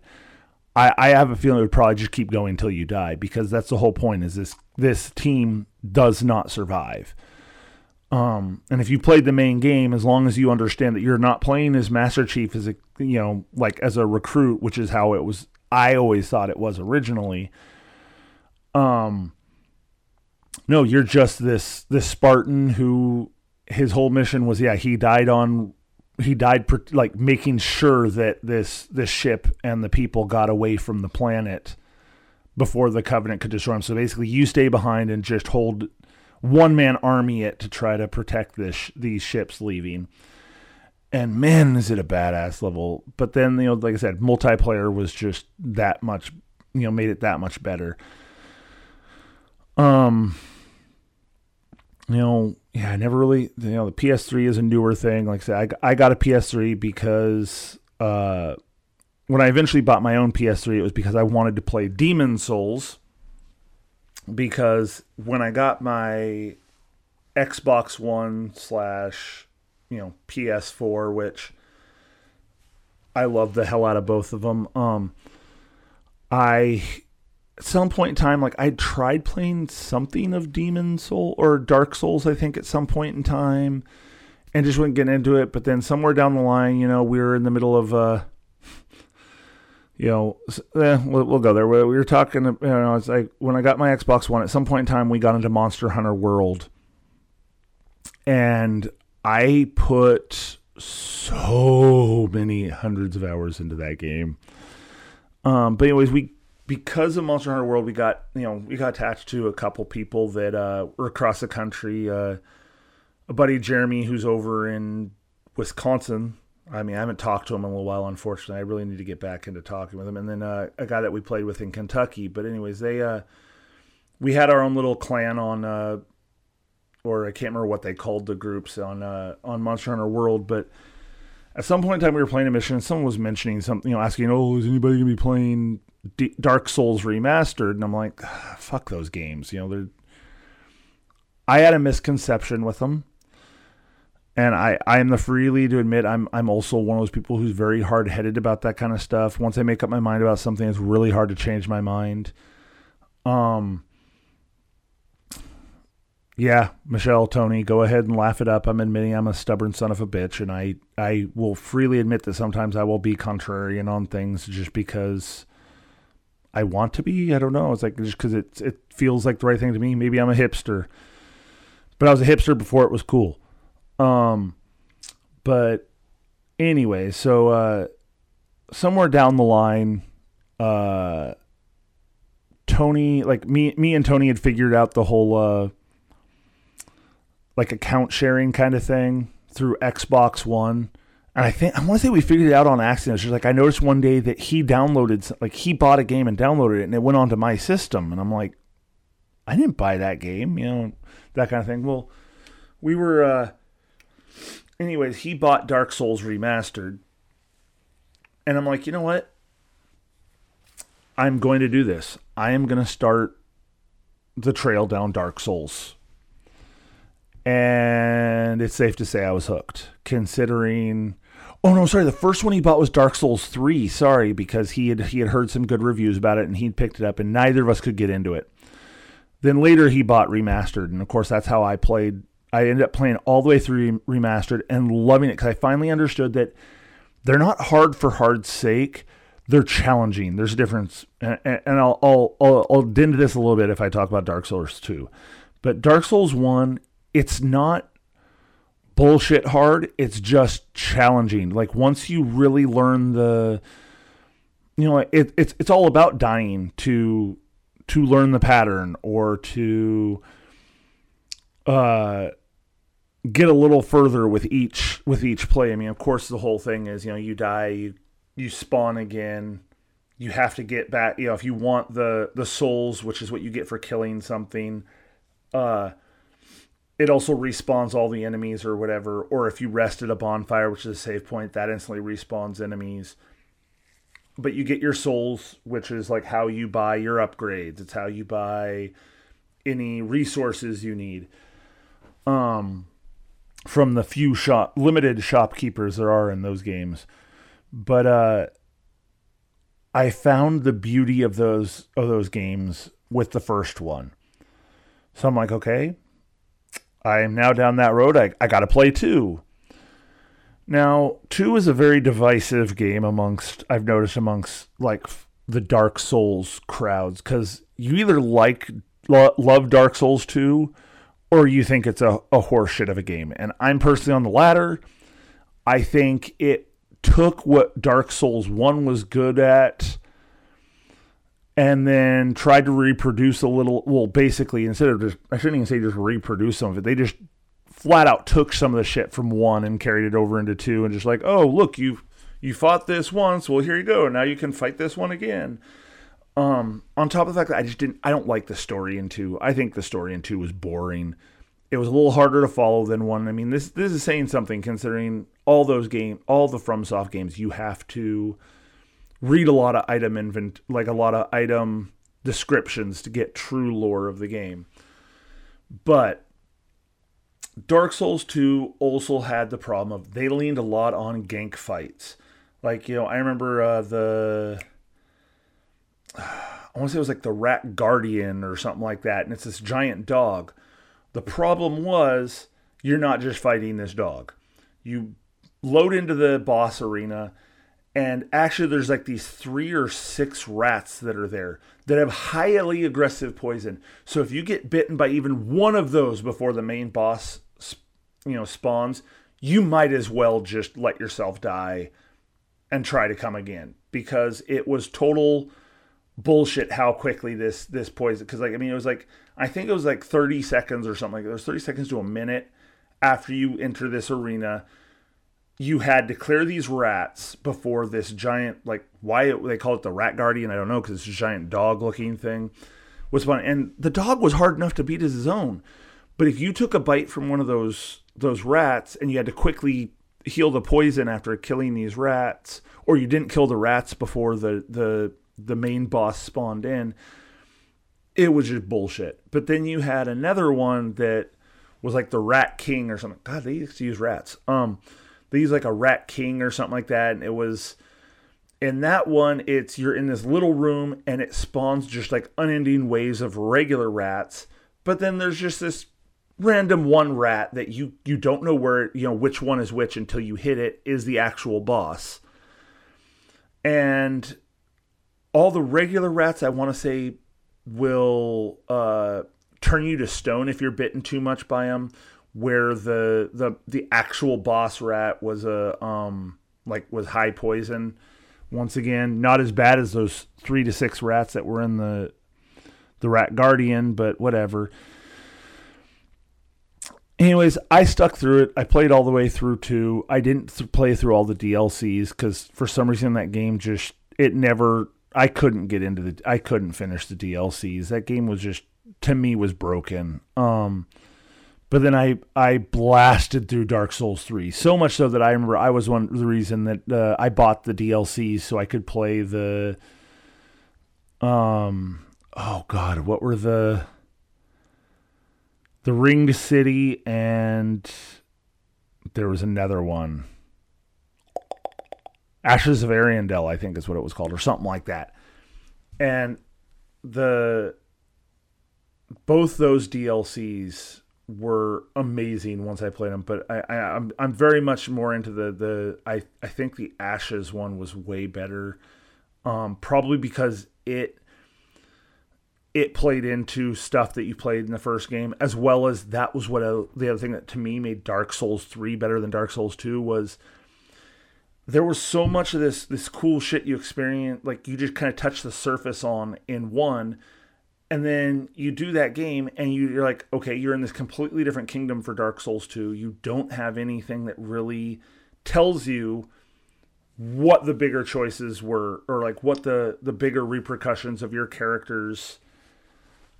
I, I have a feeling it would probably just keep going until you die because that's the whole point is this this team does not survive. Um, and if you played the main game, as long as you understand that you're not playing as Master Chief as a you know like as a recruit, which is how it was. I always thought it was originally. Um, no, you're just this this Spartan who his whole mission was yeah he died on he died per, like making sure that this this ship and the people got away from the planet before the covenant could destroy them. So basically, you stay behind and just hold one man army it to try to protect this these ships leaving. And man, is it a badass level! But then you know, like I said, multiplayer was just that much, you know, made it that much better. Um, you know, yeah, I never really, you know, the PS3 is a newer thing. Like I said, I, I got a PS3 because uh, when I eventually bought my own PS3, it was because I wanted to play Demon's Souls. Because when I got my Xbox One slash, you know, PS4, which I love the hell out of both of them. Um, I at some point in time, like I tried playing something of Demon Soul or Dark Souls, I think, at some point in time, and just wouldn't get into it. But then somewhere down the line, you know, we were in the middle of, uh, you know, eh, we'll, we'll, go there. We, we were talking, you know, it's like when I got my Xbox One, at some point in time, we got into Monster Hunter World, and I put so many hundreds of hours into that game. Um, but anyways, we because of Monster Hunter World, we got you know we got attached to a couple people that uh, were across the country. Uh, a buddy Jeremy who's over in Wisconsin. I mean, I haven't talked to him in a little while. Unfortunately, I really need to get back into talking with him. And then uh, a guy that we played with in Kentucky. But anyways, they uh, we had our own little clan on, uh, or I can't remember what they called the groups on uh, on Monster Hunter World, but at some point in time we were playing a mission and someone was mentioning something, you know, asking, "Oh, is anybody gonna be playing D- Dark Souls remastered?" And I'm like, "Fuck those games," you know. They're. I had a misconception with them, and I I am the freely to admit I'm I'm also one of those people who's very hard headed about that kind of stuff. Once I make up my mind about something, it's really hard to change my mind. Um yeah, Michelle, Tony, go ahead and laugh it up. I'm admitting I'm a stubborn son of a bitch, and I, I will freely admit that sometimes I will be contrarian on things just because I want to be. I don't know. It's like just because it it feels like the right thing to me. Maybe I'm a hipster, but I was a hipster before it was cool. Um, but anyway, so uh, somewhere down the line, uh, Tony, like me, me and Tony had figured out the whole uh like account sharing kind of thing through Xbox One. And I think I want to say we figured it out on accident. Just like I noticed one day that he downloaded like he bought a game and downloaded it and it went onto my system and I'm like I didn't buy that game, you know, that kind of thing. Well, we were uh anyways, he bought Dark Souls remastered. And I'm like, "You know what? I'm going to do this. I am going to start the trail down Dark Souls and it's safe to say I was hooked, considering. Oh no, sorry. The first one he bought was Dark Souls three. Sorry, because he had he had heard some good reviews about it and he'd picked it up, and neither of us could get into it. Then later he bought remastered, and of course that's how I played. I ended up playing all the way through remastered and loving it because I finally understood that they're not hard for hard's sake. They're challenging. There's a difference, and, I'll, I'll I'll I'll into this a little bit if I talk about Dark Souls two. But Dark Souls one it's not bullshit hard. It's just challenging. Like once you really learn the, you know, it, it's it's all about dying to to learn the pattern or to uh get a little further with each with each play. I mean, of course, the whole thing is you know you die, you you spawn again. You have to get back. You know, if you want the the souls, which is what you get for killing something, uh, it also respawns all the enemies or whatever. Or if you rest at a bonfire, which is a save point, that instantly respawns enemies. But you get your souls, which is like how you buy your upgrades. It's how you buy any resources you need. Um, from the few shop limited shopkeepers there are in those games. But uh, I found the beauty of those of those games with the first one. So I'm like, okay, I am now down that road. I, I got to play two. Now, two is a very divisive game amongst, I've noticed amongst like the Dark Souls crowds because you either like, lo- love Dark Souls 2 or you think it's a, a horseshit of a game. And I'm personally on the latter. I think it took what Dark Souls 1 was good at and then tried to reproduce a little. Well, basically, instead of just, I shouldn't even say just reproduce some of it, they just flat out took some of the shit from one and carried it over into two, and just like, oh, look, you you fought this once, well, here you go, now you can fight this one again. Um, on top of the fact that I just didn't, I don't like the story in two. I think the story in two was boring. it was a little harder to follow than one. I mean, this this is saying something considering all those game, all the FromSoft games. You have to read a lot of item invent, like a lot of item descriptions to get true lore of the game. But Dark Souls 2 also had the problem of they leaned a lot on gank fights. Like, you know, I remember uh, the. I want to say it was like the Rat Guardian or something like that. And it's this giant dog. The problem was you're not just fighting this dog. You load into the boss arena, and actually, there's like these three or six rats that are there that have highly aggressive poison. So if you get bitten by even one of those before the main boss, you know, spawns, you might as well just let yourself die and try to come again because it was total bullshit how quickly this this poison because like I mean it was like I think it was like 30 seconds or something like that. It was 30 seconds to a minute after you enter this arena. You had to clear these rats before this giant like why they call it the rat guardian I don't know because it's a giant dog looking thing was fun and the dog was hard enough to beat as his own. But if you took a bite from one of those those rats and you had to quickly heal the poison after killing these rats, or you didn't kill the rats before the the the main boss spawned in, it was just bullshit. But then you had another one that was like the Rat King or something. God, they used to use rats. Um, they use like a Rat King or something like that, and it was in that one. It's you're in this little room and it spawns just like unending waves of regular rats. But then there's just this random one rat that you you don't know where you know which one is which until you hit it is the actual boss and all the regular rats i want to say will uh, turn you to stone if you're bitten too much by them where the the the actual boss rat was a um like was high poison once again not as bad as those 3 to 6 rats that were in the the rat guardian but whatever anyways, I stuck through it. I played all the way through two. I didn't th- play through all the DLCs because for some reason that game just it never. I couldn't get into the. I couldn't finish the DLCs. That game was just to me was broken. Um, but then I I blasted through Dark Souls three so much so that I remember I was one the reason that uh, I bought the DLCs so I could play the. Um. Oh God, what were the the Ringed City, and there was another one. Ashes of Ariandel, I think is what it was called, or something like that. And the both those DLCs were amazing once I played them, but I, I am I'm, I'm very much more into the the I I think the Ashes one was way better, um, probably because it it played into stuff that you played in the first game, as well as that was what a, the other thing that to me made Dark Souls three better than Dark Souls two was. There was so much of this this cool shit you experience, like you just kind of touch the surface on in one, and then you do that game and you, you're like, okay, you're in this completely different kingdom for Dark Souls two. You don't have anything that really tells you what the bigger choices were or like what the the bigger repercussions of your characters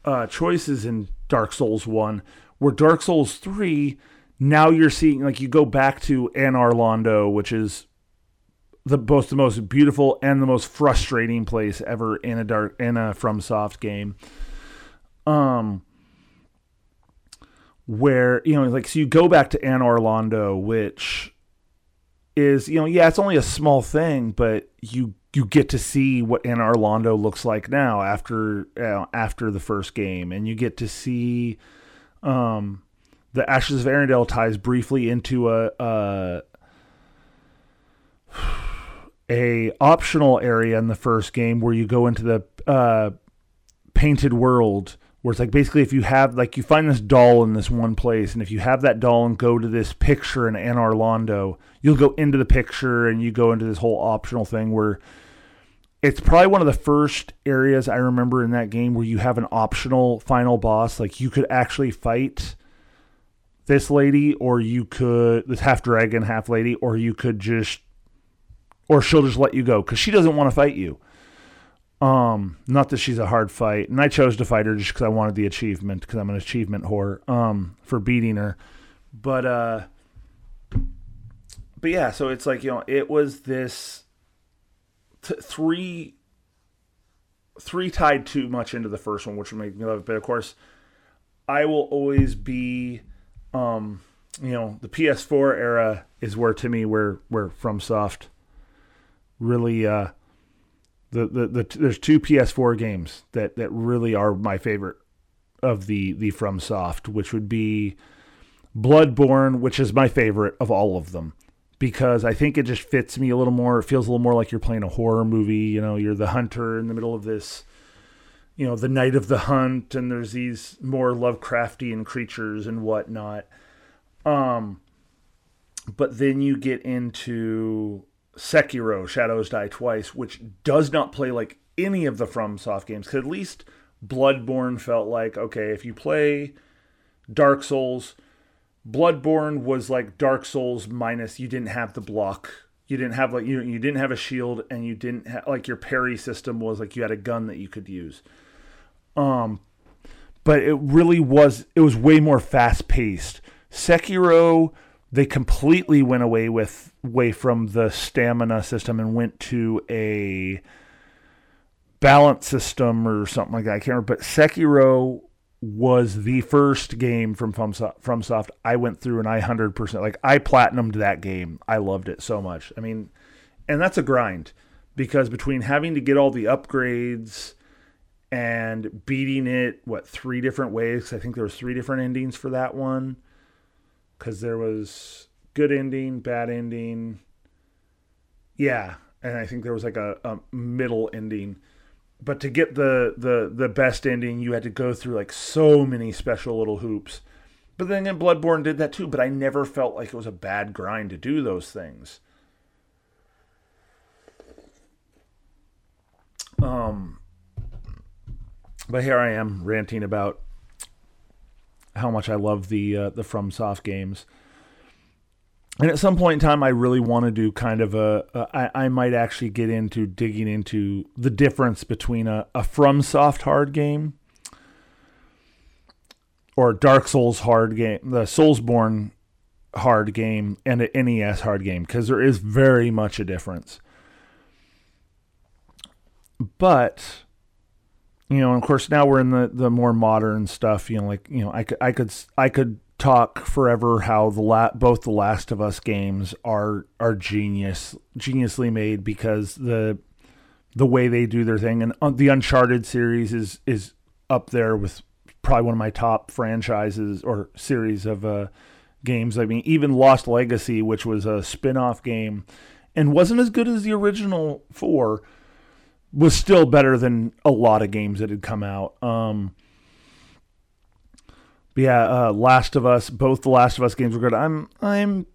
uh, choices in Dark Souls 1, where Dark Souls 3, now you're seeing, like, you go back to Anor Londo, which is the both the most beautiful and the most frustrating place ever in a dark in a FromSoft game. Um, where you know, like, so you go back to Anor Londo, which is you know, yeah, it's only a small thing, but you you get to see what Anor Londo looks like now after uh, after the first game, and you get to see um, the Ashes of Ariandel ties briefly into a, a a optional area in the first game where you go into the uh, painted world where it's like basically if you have like you find this doll in this one place and if you have that doll and go to this picture in Anor Londo, you'll go into the picture and you go into this whole optional thing where it's probably one of the first areas I remember in that game where you have an optional final boss. Like you could actually fight this lady, or you could this half dragon, half lady, or you could just, or she'll just let you go because she doesn't want to fight you. Um, not that she's a hard fight, and I chose to fight her just because I wanted the achievement because I'm an achievement whore. Um, for beating her, but uh, but yeah, so it's like you know, it was this t- three three tied too much into the first one, which would make me love it. But of course, I will always be, um, you know, the PS4 era is where to me where where FromSoft really uh, the, the the there's two PS4 games that that really are my favorite of the the FromSoft, which would be Bloodborne, which is my favorite of all of them because I think it just fits me a little more. It feels a little more like you're playing a horror movie. You know, you're the hunter in the middle of this, you know, the night of the hunt, and there's these more Lovecraftian creatures and whatnot. Um, but then you get into Sekiro: Shadows Die Twice, which does not play like any of the FromSoft games. Because at least Bloodborne felt like okay, if you play Dark Souls Bloodborne was like Dark Souls minus you didn't have the block. You didn't have like you you didn't have a shield and you didn't have like your parry system was like you had a gun that you could use. Um but it really was it was way more fast paced. Sekiro they completely went away with away from the stamina system and went to a balance system or something like that. I can't remember, but Sekiro was the first game from FromSoft I went through and I 100% like I platinumed that game. I loved it so much. I mean, and that's a grind because between having to get all the upgrades and beating it what three different ways, I think there was three different endings for that one cuz there was good ending, bad ending. Yeah, and I think there was like a, a middle ending but to get the the the best ending, you had to go through like so many special little hoops. But then again, Bloodborne did that too. But I never felt like it was a bad grind to do those things. Um, but here I am ranting about how much I love the uh, the FromSoft games and at some point in time, I really want to do kind of a. a I, I might actually get into digging into the difference between a, a FromSoft hard game or Dark Souls hard game, the Soulsborne hard game, and an NES hard game, because there is very much a difference. But you know, of course, now we're in the the more modern stuff. You know, like you know, I could I could I could talk forever how the la- both the Last of Us games are are genius geniusly made because the the way they do their thing and uh, the Uncharted series is is up there with probably one of my top franchises or series of uh, games. I mean, even Lost Legacy, which was a spin-off game and wasn't as good as the original 4, was still better than a lot of games that had come out. Um, but yeah, uh, Last of Us, both the Last of Us games were good. I'm I'm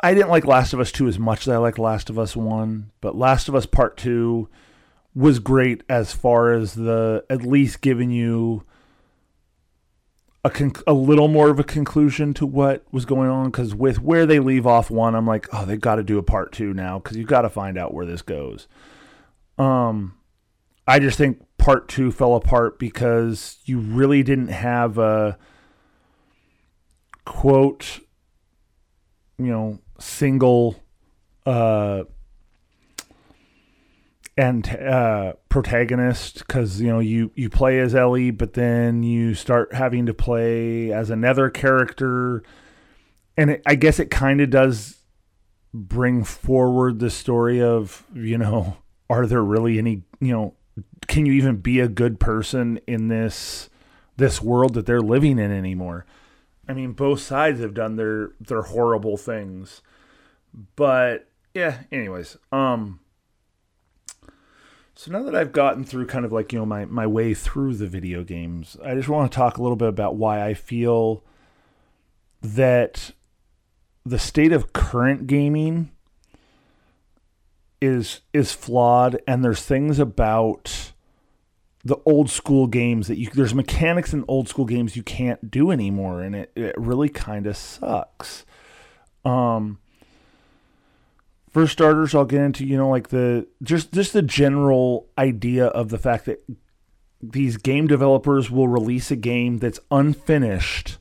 I didn't like Last of Us 2 as much as I like Last of Us 1, but Last of Us Part 2 was great as far as the at least giving you a, conc- a little more of a conclusion to what was going on because with where they leave off one i'm like oh they've got to do a part two now because you've got to find out where this goes um i just think part two fell apart because you really didn't have a quote, you know, single uh, and uh, protagonist because you know you you play as Ellie, but then you start having to play as another character, and it, I guess it kind of does bring forward the story of you know are there really any you know can you even be a good person in this this world that they're living in anymore? I mean, both sides have done their their horrible things. But yeah, anyways, um so now that I've gotten through kind of like, you know, my my way through the video games, I just want to talk a little bit about why I feel that the state of current gaming is is flawed and there's things about the old school games that you there's mechanics in old school games you can't do anymore and it, it really kind of sucks. Um for starters, I'll get into you know like the just just the general idea of the fact that these game developers will release a game that's unfinished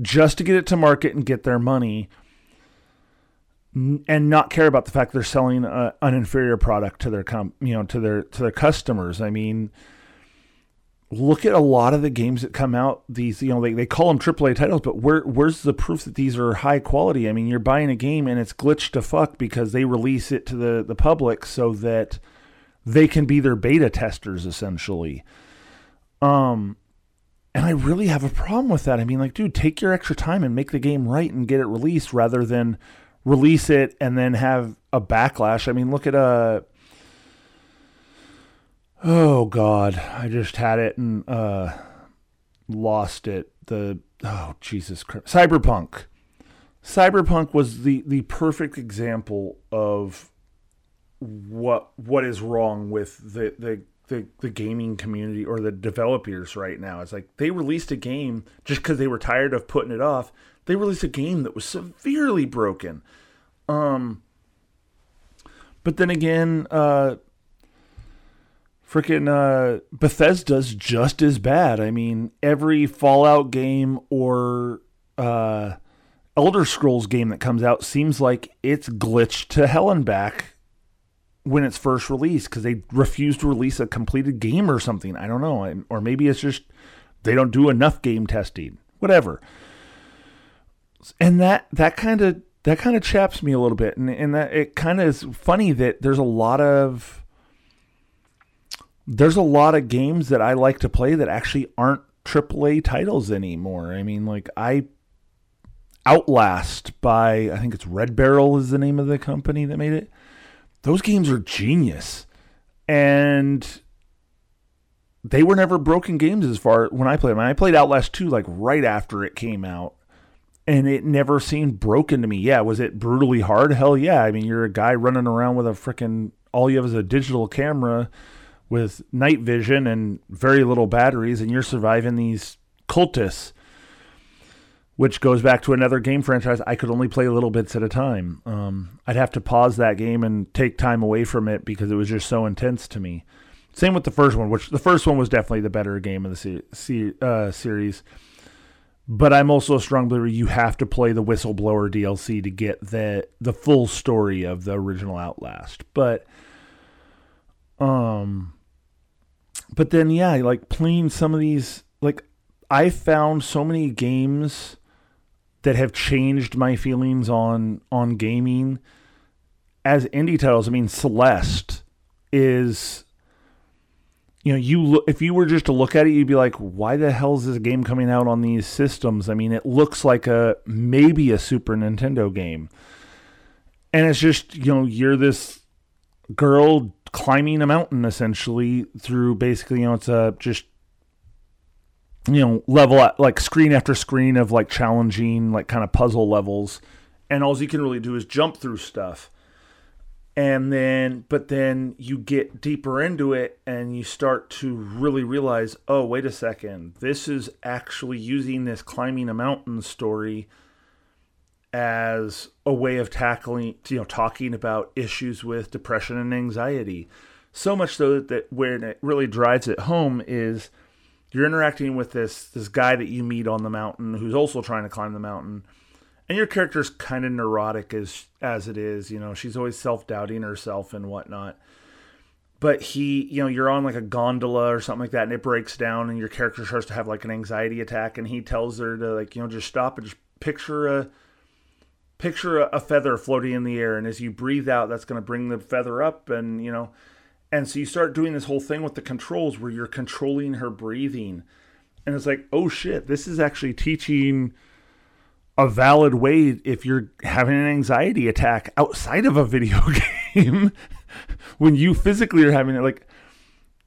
just to get it to market and get their money and not care about the fact they're selling a, an inferior product to their you know to their to their customers. I mean, look at a lot of the games that come out. These you know they, they call them AAA titles, but where where's the proof that these are high quality? I mean, you're buying a game and it's glitched to fuck because they release it to the the public so that they can be their beta testers essentially. Um, and I really have a problem with that. I mean, like, dude, take your extra time and make the game right and get it released rather than release it and then have a backlash. I mean, look at a. Uh, oh God, I just had it and uh, lost it. The oh Jesus Christ, Cyberpunk. Cyberpunk was the the perfect example of what what is wrong with the the the, the gaming community or the developers right now. It's like they released a game just because they were tired of putting it off. They released a game that was severely broken. Um, but then again, uh, freaking uh, Bethesda's just as bad. I mean, every Fallout game or uh, Elder Scrolls game that comes out seems like it's glitched to hell and back when it's first released because they refuse to release a completed game or something. I don't know. Or maybe it's just they don't do enough game testing. Whatever. And that that kind of that kind of chaps me a little bit, and and that it kind of is funny that there's a lot of there's a lot of games that I like to play that actually aren't AAA titles anymore. I mean, like I Outlast by I think it's Red Barrel is the name of the company that made it those games are genius. And they were never broken games as far when I played them. I played Outlast 2 like right after it came out. And it never seemed broken to me. Yeah, was it brutally hard? Hell yeah. I mean, you're a guy running around with a freaking all you have is a digital camera with night vision and very little batteries, and you're surviving these cultists which goes back to another game franchise I could only play little bits at a time. Um, I'd have to pause that game and take time away from it because it was just so intense to me. Same with the first one, which the first one was definitely the better game of the se- se- uh, series. But I'm also a strong believer you have to play the Whistleblower DLC to get the the full story of the original Outlast. But um but then yeah, like playing some of these like I found so many games that have changed my feelings on on gaming as indie titles. I mean, Celeste is you know, you look if you were just to look at it, you'd be like, why the hell is this game coming out on these systems? I mean, it looks like a maybe a Super Nintendo game. And it's just, you know, you're this girl climbing a mountain essentially through basically, you know, it's a just you know, level at, like screen after screen of like challenging, like kind of puzzle levels. And all you can really do is jump through stuff. And then, but then you get deeper into it and you start to really realize, oh, wait a second, this is actually using this climbing a mountain story as a way of tackling, you know, talking about issues with depression and anxiety. So much so that when it really drives it home is you're interacting with this this guy that you meet on the mountain who's also trying to climb the mountain and your character's kind of neurotic as as it is you know she's always self-doubting herself and whatnot but he you know you're on like a gondola or something like that and it breaks down and your character starts to have like an anxiety attack and he tells her to like you know just stop and just picture a picture a, a feather floating in the air and as you breathe out that's going to bring the feather up and you know and so you start doing this whole thing with the controls where you're controlling her breathing. And it's like, oh shit, this is actually teaching a valid way if you're having an anxiety attack outside of a video game when you physically are having it like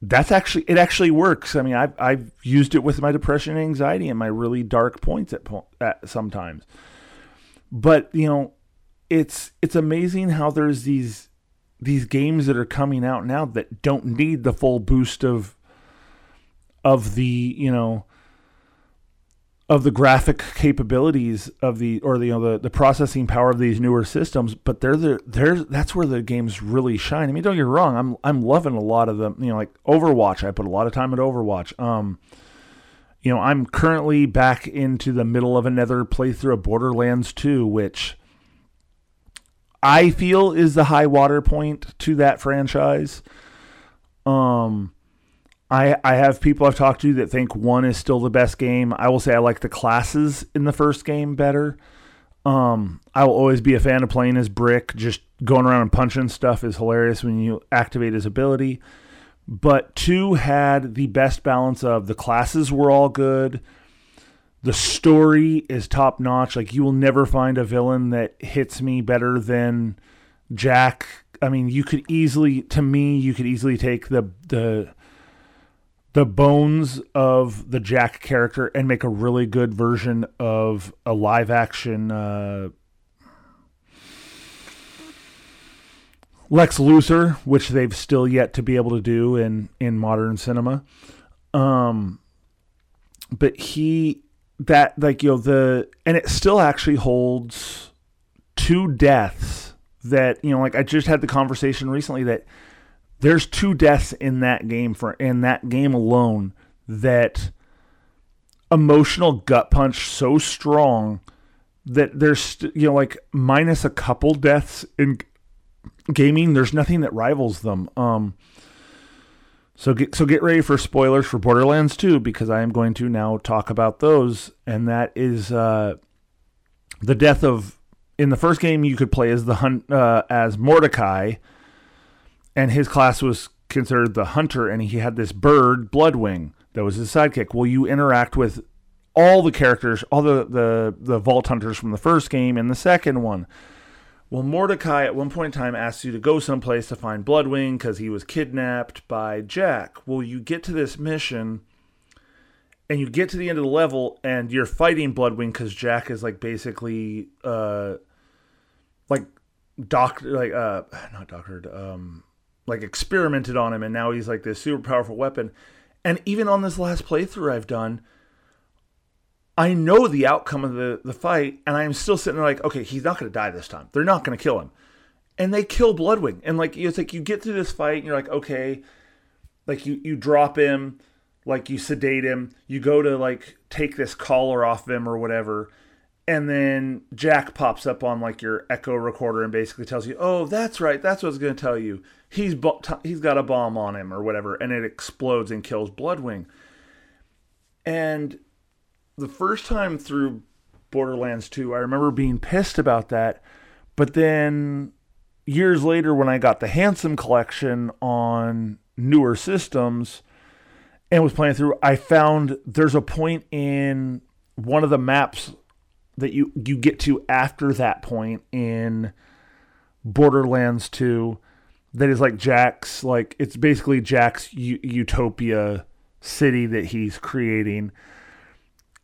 that's actually it actually works. I mean, I've I've used it with my depression and anxiety and my really dark points at, at sometimes. But, you know, it's it's amazing how there's these these games that are coming out now that don't need the full boost of of the you know of the graphic capabilities of the or the you know the, the processing power of these newer systems but they're the they're that's where the games really shine. I mean don't get me wrong i'm i'm loving a lot of them you know like overwatch i put a lot of time at overwatch. Um you know i'm currently back into the middle of another playthrough of borderlands 2 which i feel is the high water point to that franchise. Um I, I have people I've talked to that think one is still the best game. I will say I like the classes in the first game better. Um, I will always be a fan of playing as Brick. Just going around and punching stuff is hilarious when you activate his ability. But two had the best balance of the classes were all good. The story is top notch. Like you will never find a villain that hits me better than Jack. I mean, you could easily, to me, you could easily take the the the bones of the Jack character and make a really good version of a live action uh, Lex Luthor, which they've still yet to be able to do in in modern cinema. Um, but he that like you know the and it still actually holds two deaths that you know like I just had the conversation recently that there's two deaths in that game for in that game alone that emotional gut punch so strong that there's you know like minus a couple deaths in gaming there's nothing that rivals them. Um so get so get ready for spoilers for Borderlands 2 because I am going to now talk about those and that is uh the death of in the first game you could play as the hunt uh, as Mordecai and his class was considered the hunter, and he had this bird, Bloodwing, that was his sidekick. Well, you interact with all the characters, all the, the, the Vault Hunters from the first game and the second one. Well, Mordecai at one point in time asks you to go someplace to find Bloodwing because he was kidnapped by Jack. Well, you get to this mission and you get to the end of the level and you're fighting Bloodwing because Jack is like basically uh like doctor like uh not doctored um like experimented on him and now he's like this super powerful weapon. And even on this last playthrough I've done, I know the outcome of the, the fight, and I'm still sitting there like, okay, he's not to die this time. They're not to kill him. And they kill Bloodwing. And like, it's like you get through this fight, and you're like, okay, like you, you drop him, like you sedate him, you go to like take this collar off of him or whatever. And then Jack pops up on like your echo recorder and basically tells you, oh, that's right, that's what I was going to tell you he's he's got a bomb on him or whatever, and it explodes and kills Bloodwing. And the first time through Borderlands 2, I remember being pissed about that. But then years later, when I got the Handsome collection on newer systems and was playing through, I found there's a point in one of the maps that you you get to after that point in Borderlands 2 that is like Jack's like it's basically Jack's u- utopia city that he's creating.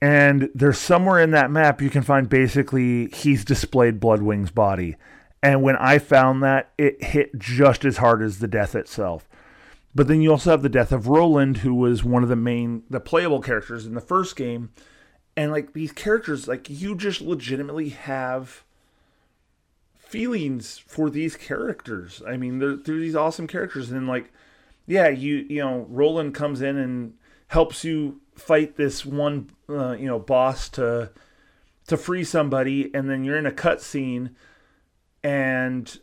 And there's somewhere in that map you can find basically he's displayed Bloodwing's body. And when I found that, it hit just as hard as the death itself. But then you also have the death of Roland, who was one of the main, the playable characters in the first game. And like these characters, like you just legitimately have feelings for these characters. I mean, they're, they're these awesome characters, and like, yeah, you you know, Roland comes in and helps you fight this one, uh, you know, boss to to free somebody, and then you're in a cutscene, and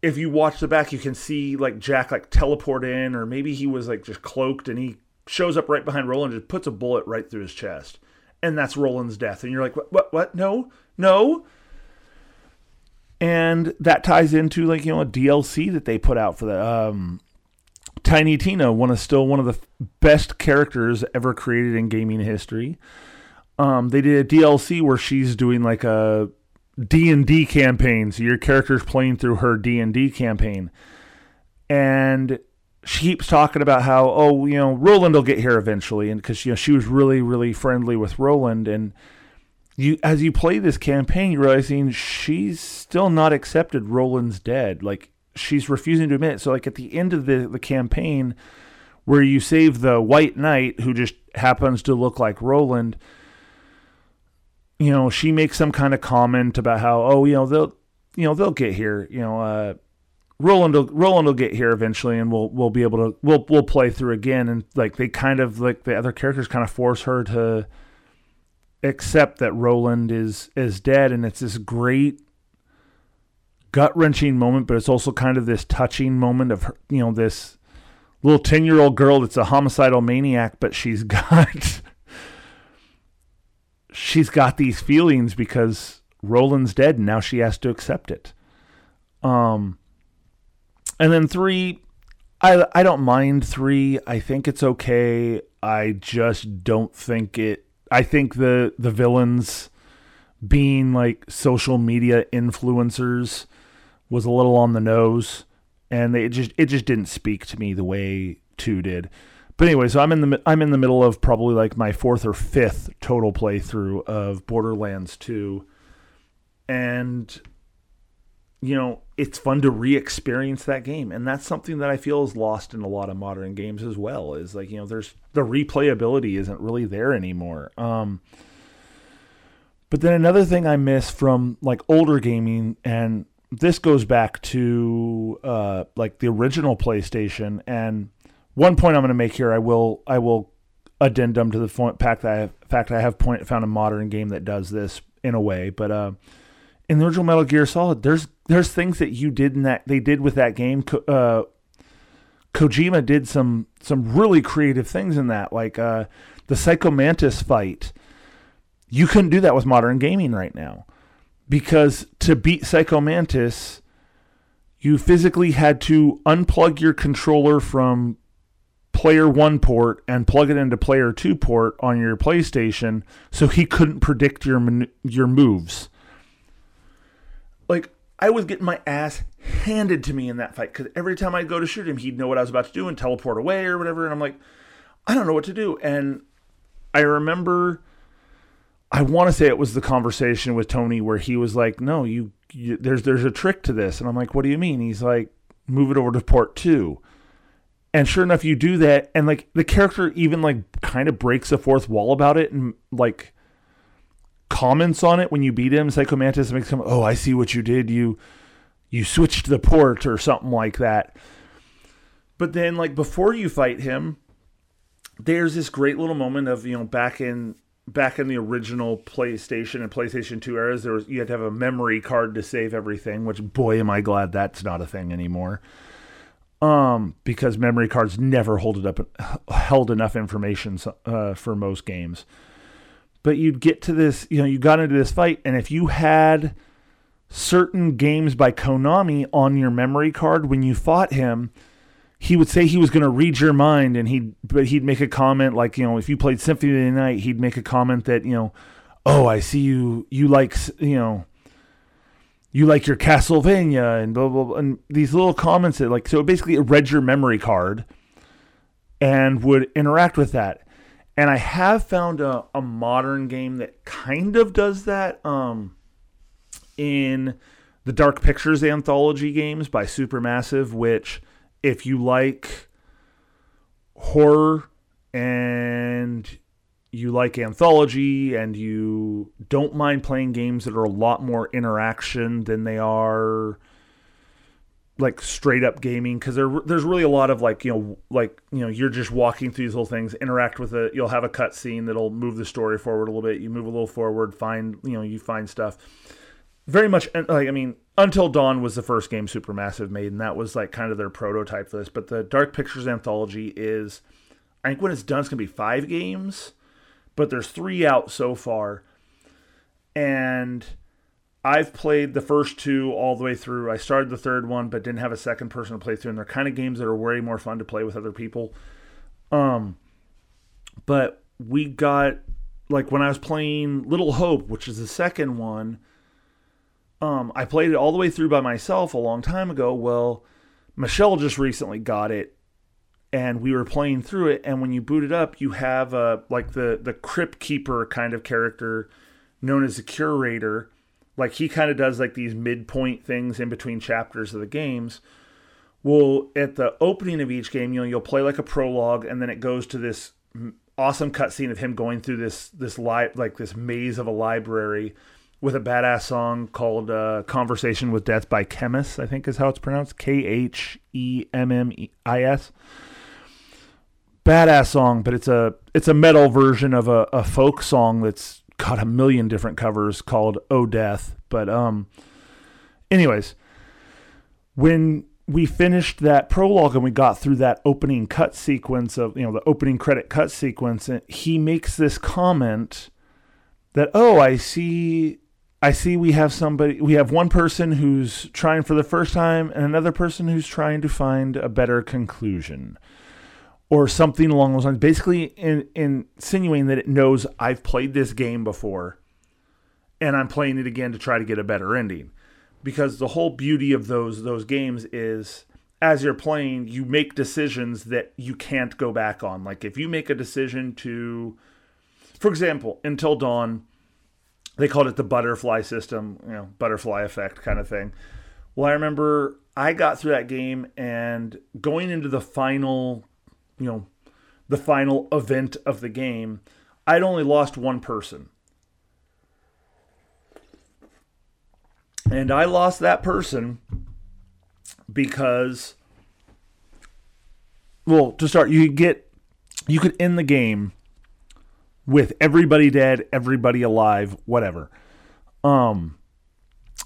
if you watch the back, you can see like Jack like teleport in, or maybe he was like just cloaked and he shows up right behind Roland, and just puts a bullet right through his chest, and that's Roland's death, and you're like, what, what, what? No, no? And that ties into like you know a DLC that they put out for the um, Tiny Tina, one of still one of the best characters ever created in gaming history. Um, they did a DLC where she's doing like a D and D campaign, so your character's playing through her D and D campaign, and she keeps talking about how oh you know Roland will get here eventually, and because you know she was really really friendly with Roland and you as you play this campaign, you're realizing she's still not accepted Roland's dead. Like she's refusing to admit it. So like at the end of the, the campaign where you save the white knight who just happens to look like Roland, you know, she makes some kind of comment about how, oh, you know, they'll, you know, they'll get here. You know, uh, Roland will Roland will get here eventually, and we'll we'll be able to we'll we'll play through again. And like they kind of like the other characters kind of force her to accept that Roland is is dead, and it's this great gut wrenching moment, but it's also kind of this touching moment of her, you know this little ten year old girl that's a homicidal maniac, but she's got she's got these feelings because Roland's dead, and now she has to accept it. Um, and then three, I I don't mind three. I think it's okay. I just don't think it. I think the the villains being like social media influencers was a little on the nose, and they just it just didn't speak to me the way two did. But anyway, so I'm in the I'm in the middle of probably like my fourth or fifth total playthrough of Borderlands 2, and you know it's fun to re-experience that game, and that's something that I feel is lost in a lot of modern games as well. Is like you know there's the replayability isn't really there anymore. Um, but then another thing I miss from like older gaming, and this goes back to uh, like the original PlayStation and one point I'm going to make here, I will I will addendum to the fact that I have, fact I have point, found a modern game that does this in a way, but uh, in the original Metal Gear Solid, there's there's things that you did in that they did with that game. Uh, Kojima did some some really creative things in that, like uh, the Psycho Mantis fight. You couldn't do that with modern gaming right now, because to beat Psycho Mantis, you physically had to unplug your controller from player one port and plug it into player two port on your PlayStation so he couldn't predict your your moves. I was getting my ass handed to me in that fight because every time I'd go to shoot him, he'd know what I was about to do and teleport away or whatever, and I'm like, I don't know what to do. And I remember, I want to say it was the conversation with Tony where he was like, "No, you, you there's there's a trick to this," and I'm like, "What do you mean?" He's like, "Move it over to port two and sure enough you do that and like the character even like kind of breaks a fourth wall about it and like comments on it when you beat him? Psycho mantis makes him oh i see what you did. You you switched the port or something like that. But then like before you fight him there's this great little moment of you know back in back in the original PlayStation and PlayStation 2 eras there was you had to have a memory card to save everything which boy am I glad that's not a thing anymore. Um, because memory cards never hold it up, held enough information uh, for most games. But you'd get to this, you know, you got into this fight, and if you had certain games by Konami on your memory card when you fought him, he would say he was going to read your mind, and he'd but he'd make a comment like, you know, if you played Symphony of the Night, he'd make a comment that, you know, oh, I see you, you like, you know you like your Castlevania and blah, blah, blah and these little comments that like so basically it read your memory card and would interact with that. And I have found a, a modern game that kind of does that um, in the Dark Pictures anthology games by Supermassive, which if you like horror and you like anthology and you don't mind playing games that are a lot more interaction than they are like straight up gaming because there there's really a lot of like you know like you know you're just walking through these little things interact with it you'll have a cutscene that'll move the story forward a little bit you move a little forward find you know you find stuff very much like I mean Until Dawn was the first game Supermassive made and that was like kind of their prototype for this but the Dark Pictures anthology is I think when it's done it's gonna be five games but there's three out so far. And I've played the first two all the way through. I started the third one, but didn't have a second person to play through. And they're kind of games that are way more fun to play with other people. Um, but we got like when I was playing Little Hope, which is the second one. Um, I played it all the way through by myself a long time ago. Well, Michelle just recently got it, and we were playing through it and when you boot it up you have uh like the the crypt keeper kind of character known as the curator like he kind of does like these midpoint things in between chapters of the games well at the opening of each game you know you'll play like a prologue and then it goes to this awesome cutscene of him going through this this li- like this maze of a library with a badass song called uh, "Conversation with Death" by Khemmis. I think is how it's pronounced. K H E M M I S. Badass song, but it's a it's a metal version of a, a folk song that's got a million different covers called "Oh Death." But um, anyways, when we finished that prologue and we got through that opening cut sequence of you know the opening credit cut sequence and he makes this comment that oh i see i see we have somebody we have one person who's trying for the first time and another person who's trying to find a better conclusion or something along those lines basically in, insinuating that it knows i've played this game before and i'm playing it again to try to get a better ending. Because the whole beauty of those those games is as you're playing you make decisions that you can't go back on. Like if you make a decision to for example until dawn they called it the butterfly system you know butterfly effect kind of thing. Well i remember i got through that game and going into the final you know the final event of the game i'd only lost one person And I lost that person because, well, to start, you get, you could end the game with everybody dead, everybody alive, whatever. Um,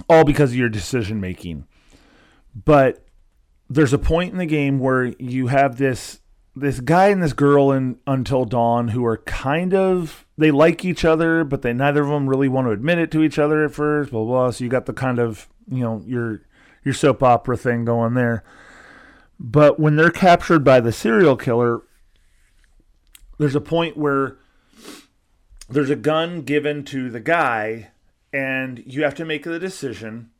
all because of your decision making. But there's a point in the game where you have this this guy and this girl in Until Dawn who are kind of they like each other, but they neither of them really want to admit it to each other at first. Blah blah. So you got the kind of you know your your soap opera thing going there. But when they're captured by the serial killer, there's a point where there's a gun given to the guy, and you have to make the decision.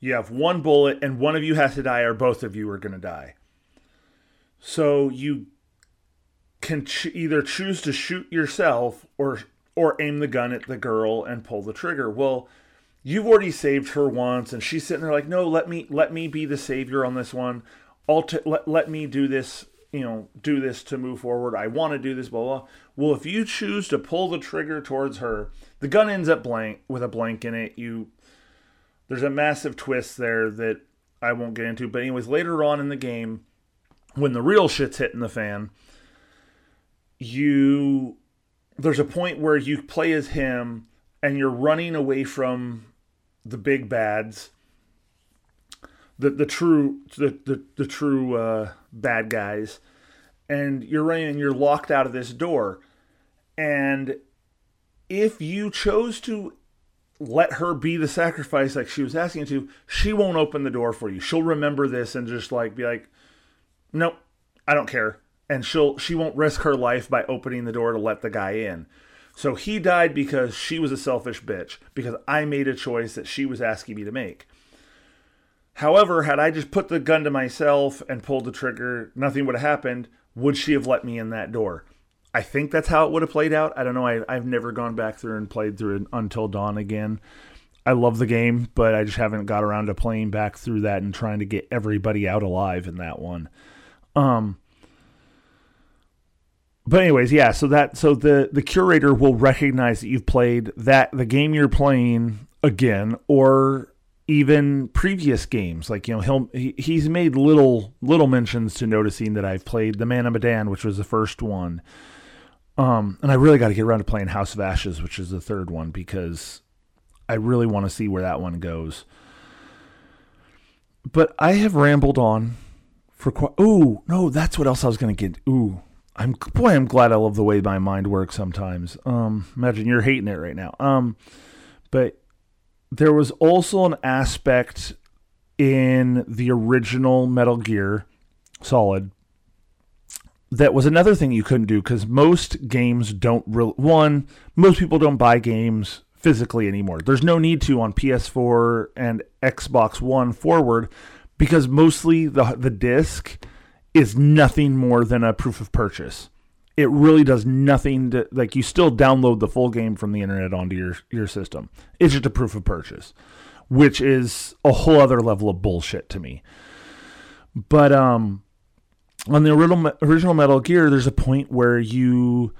You have one bullet, and one of you has to die, or both of you are going to die. So you can ch- either choose to shoot yourself or or aim the gun at the girl and pull the trigger. Well, you've already saved her once, and she's sitting there like, no, let me let me be the savior on this one. I'll t- let let me do this. You know, do this to move forward. I want to do this. Blah blah. Well, if you choose to pull the trigger towards her, the gun ends up blank with a blank in it. You there's a massive twist there that I won't get into. But anyways, later on in the game, when the real shit's hitting the fan, you there's a point where you play as him and you're running away from the big bads the the true the the, the true uh, bad guys and you're running and you're locked out of this door. And if you chose to let her be the sacrifice like she was asking you to she won't open the door for you. She'll remember this and just like be like nope i don't care and she'll she won't risk her life by opening the door to let the guy in. So he died because she was a selfish bitch because I made a choice that she was asking me to make. However, had I just put the gun to myself and pulled the trigger, nothing would have happened. Would she have let me in that door? I think that's how it would have played out. I don't know. I, have never gone back through and played through it Until Dawn again. I love the game, but I just haven't got around to playing back through that and trying to get everybody out alive in that one. Um, but anyways, yeah. So that so the the curator will recognize that you've played that the game you're playing again, or even previous games. Like you know, he'll he, he's made little little mentions to noticing that I've played the Man of Medan, which was the first one. Um, and I really got to get around to playing House of Ashes, which is the third one, because I really want to see where that one goes. But I have rambled on for quite. Oh no, that's what else I was to get. Ooh, I'm boy, I'm glad I love the way my mind works sometimes. Um, imagine you're hating it right now. Um, but there was also an aspect in the original Metal Gear Solid that was another thing you couldn't do because most games don't really. One, most people don't buy games physically anymore. There's no need to on PS4 and Xbox One forward because mostly the the disc is nothing more than a proof of purchase. It really does nothing to like you still download the full game from the internet onto your your system. It's just a proof of purchase, which is a whole other level of bullshit to me. But um on the original original Metal Gear there's a point where you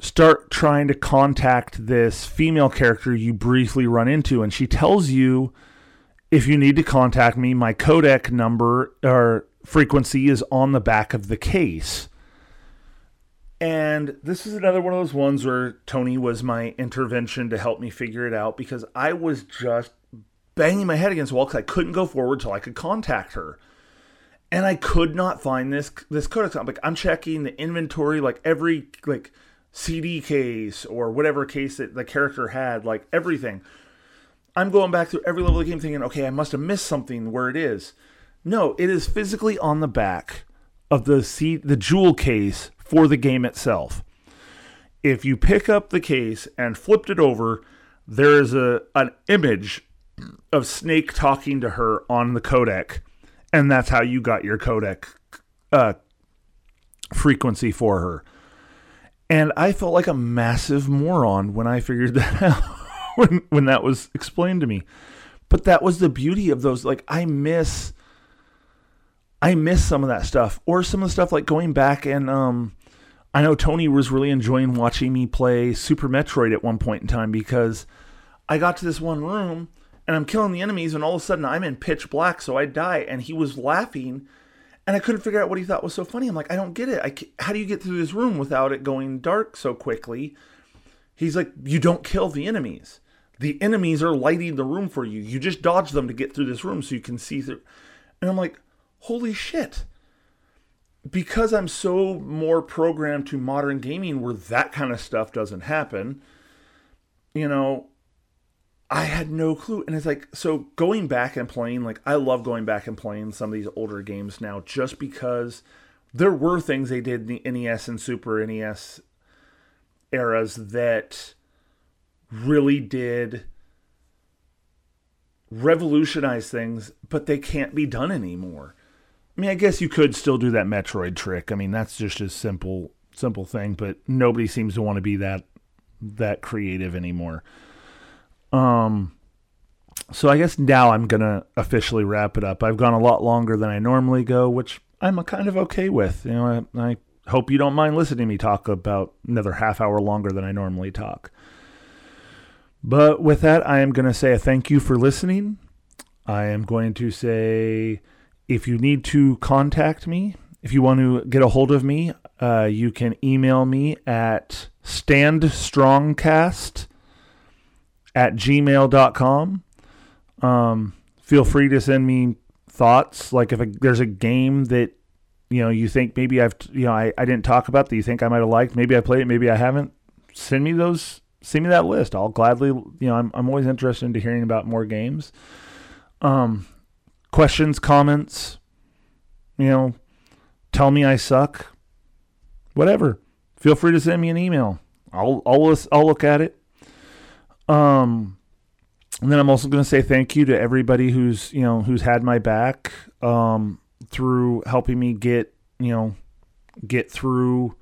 start trying to contact this female character you briefly run into, and she tells you if you need to contact me, my codec number or frequency is on the back of the case. And this is another one of those ones where Tony was my intervention to help me figure it out because I was just banging my head against the wall because I couldn't go forward till I could contact her. And I could not find this this codec. I'm like, I'm checking the inventory, like every like CD case or whatever case that the character had, like everything. I'm going back through every level of the game thinking, okay, I must have missed something where it is. No, it is physically on the back of the the jewel case for the game itself. If you pick up the case and flipped it over, there is a an image of Snake talking to her on the codec, and that's how you got your codec uh, frequency for her. And I felt like a massive moron when I figured that out when when that was explained to me. But that was the beauty of those. Like I miss, I miss some of that stuff, or some of the stuff like going back and um, I know Tony was really enjoying watching me play Super Metroid at one point in time because I got to this one room and I'm killing the enemies, and all of a sudden I'm in pitch black, so I die. And he was laughing and I couldn't figure out what he thought was so funny. I'm like, I don't get it. I, how do you get through this room without it going dark so quickly? He's like, you don't kill the enemies. The enemies are lighting the room for you. You just dodge them to get through this room so you can see through. And I'm like, holy shit. Because I'm so more programmed to modern gaming where that kind of stuff doesn't happen, you know, I had no clue. And it's like, so going back and playing, like, I love going back and playing some of these older games now just because there were things they did in the NES and Super NES eras that really did revolutionize things, but they can't be done anymore. I mean, I guess you could still do that Metroid trick. I mean, that's just a simple, simple thing, but nobody seems to want to be that that creative anymore. Um, so I guess now I'm gonna officially wrap it up. I've gone a lot longer than I normally go, which I'm kind of okay with. You know, I, I hope you don't mind listening to me talk about another half hour longer than I normally talk. But with that, I am going to say a thank you for listening. I am going to say if you need to contact me, if you want to get a hold of me, uh, you can email me at standstrongcast at gmail.com. Um, feel free to send me thoughts. Like if a, there's a game that, you know, you think maybe I've, you know, I, I didn't talk about that you think I might have liked. Maybe I played it, maybe I haven't. Send me those, send me that list. I'll gladly, you know, I'm, I'm always interested in hearing about more games. Um, questions, comments, you know, tell me I suck, whatever. Feel free to send me an email. I'll, I'll, I'll look at it. Um, and then I'm also going to say thank you to everybody who's you know who's had my back um, through helping me get you know get through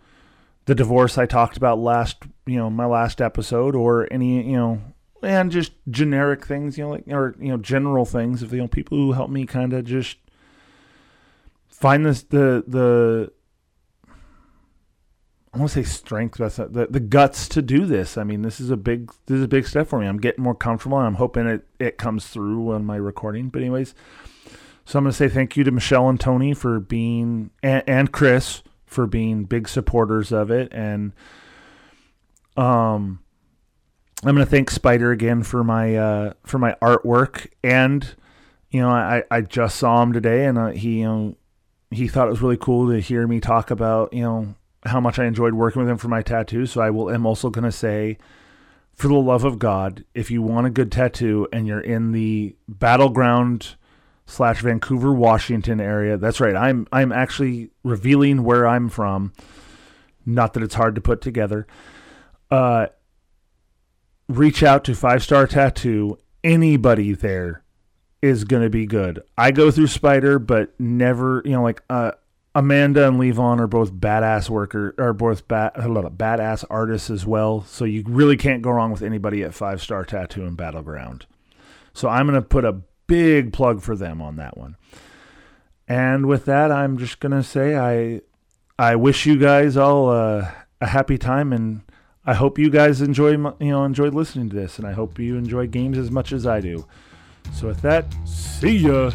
the divorce I talked about last you know my last episode or any you know and just generic things you know like or you know general things of you know people who help me kind of just find this the the I want to say strength, but the the guts to do this. I mean, this is a big this is a big step for me. I'm getting more comfortable, and I'm hoping it it comes through on my recording. But anyways, so I'm going to say thank you to Michelle and Tony for being and, and Chris for being big supporters of it, and um, I'm going to thank Spider again for my uh for my artwork, and you know I I just saw him today, and uh, he you know he thought it was really cool to hear me talk about you know how much I enjoyed working with him for my tattoo. So I will am also going to say, for the love of God, if you want a good tattoo and you're in the Battle Ground slash Vancouver, Washington area, that's right. I'm I'm actually revealing where I'm from. Not that it's hard to put together. Uh, reach out to Five Star Tattoo. Anybody there is going to be good. I go through Spider, but never, you know, like uh, Amanda and Levon are both badass worker, are both bad, badass artists as well. So you really can't go wrong with anybody at Five Star Tattoo and Battle Ground. So I'm going to put a big plug for them on that one. And with that, I'm just to say I I wish you guys all a happy time, and I hope you guys enjoy you know enjoyed listening to this, and I hope you enjoy games as much as I do. So with that, see ya.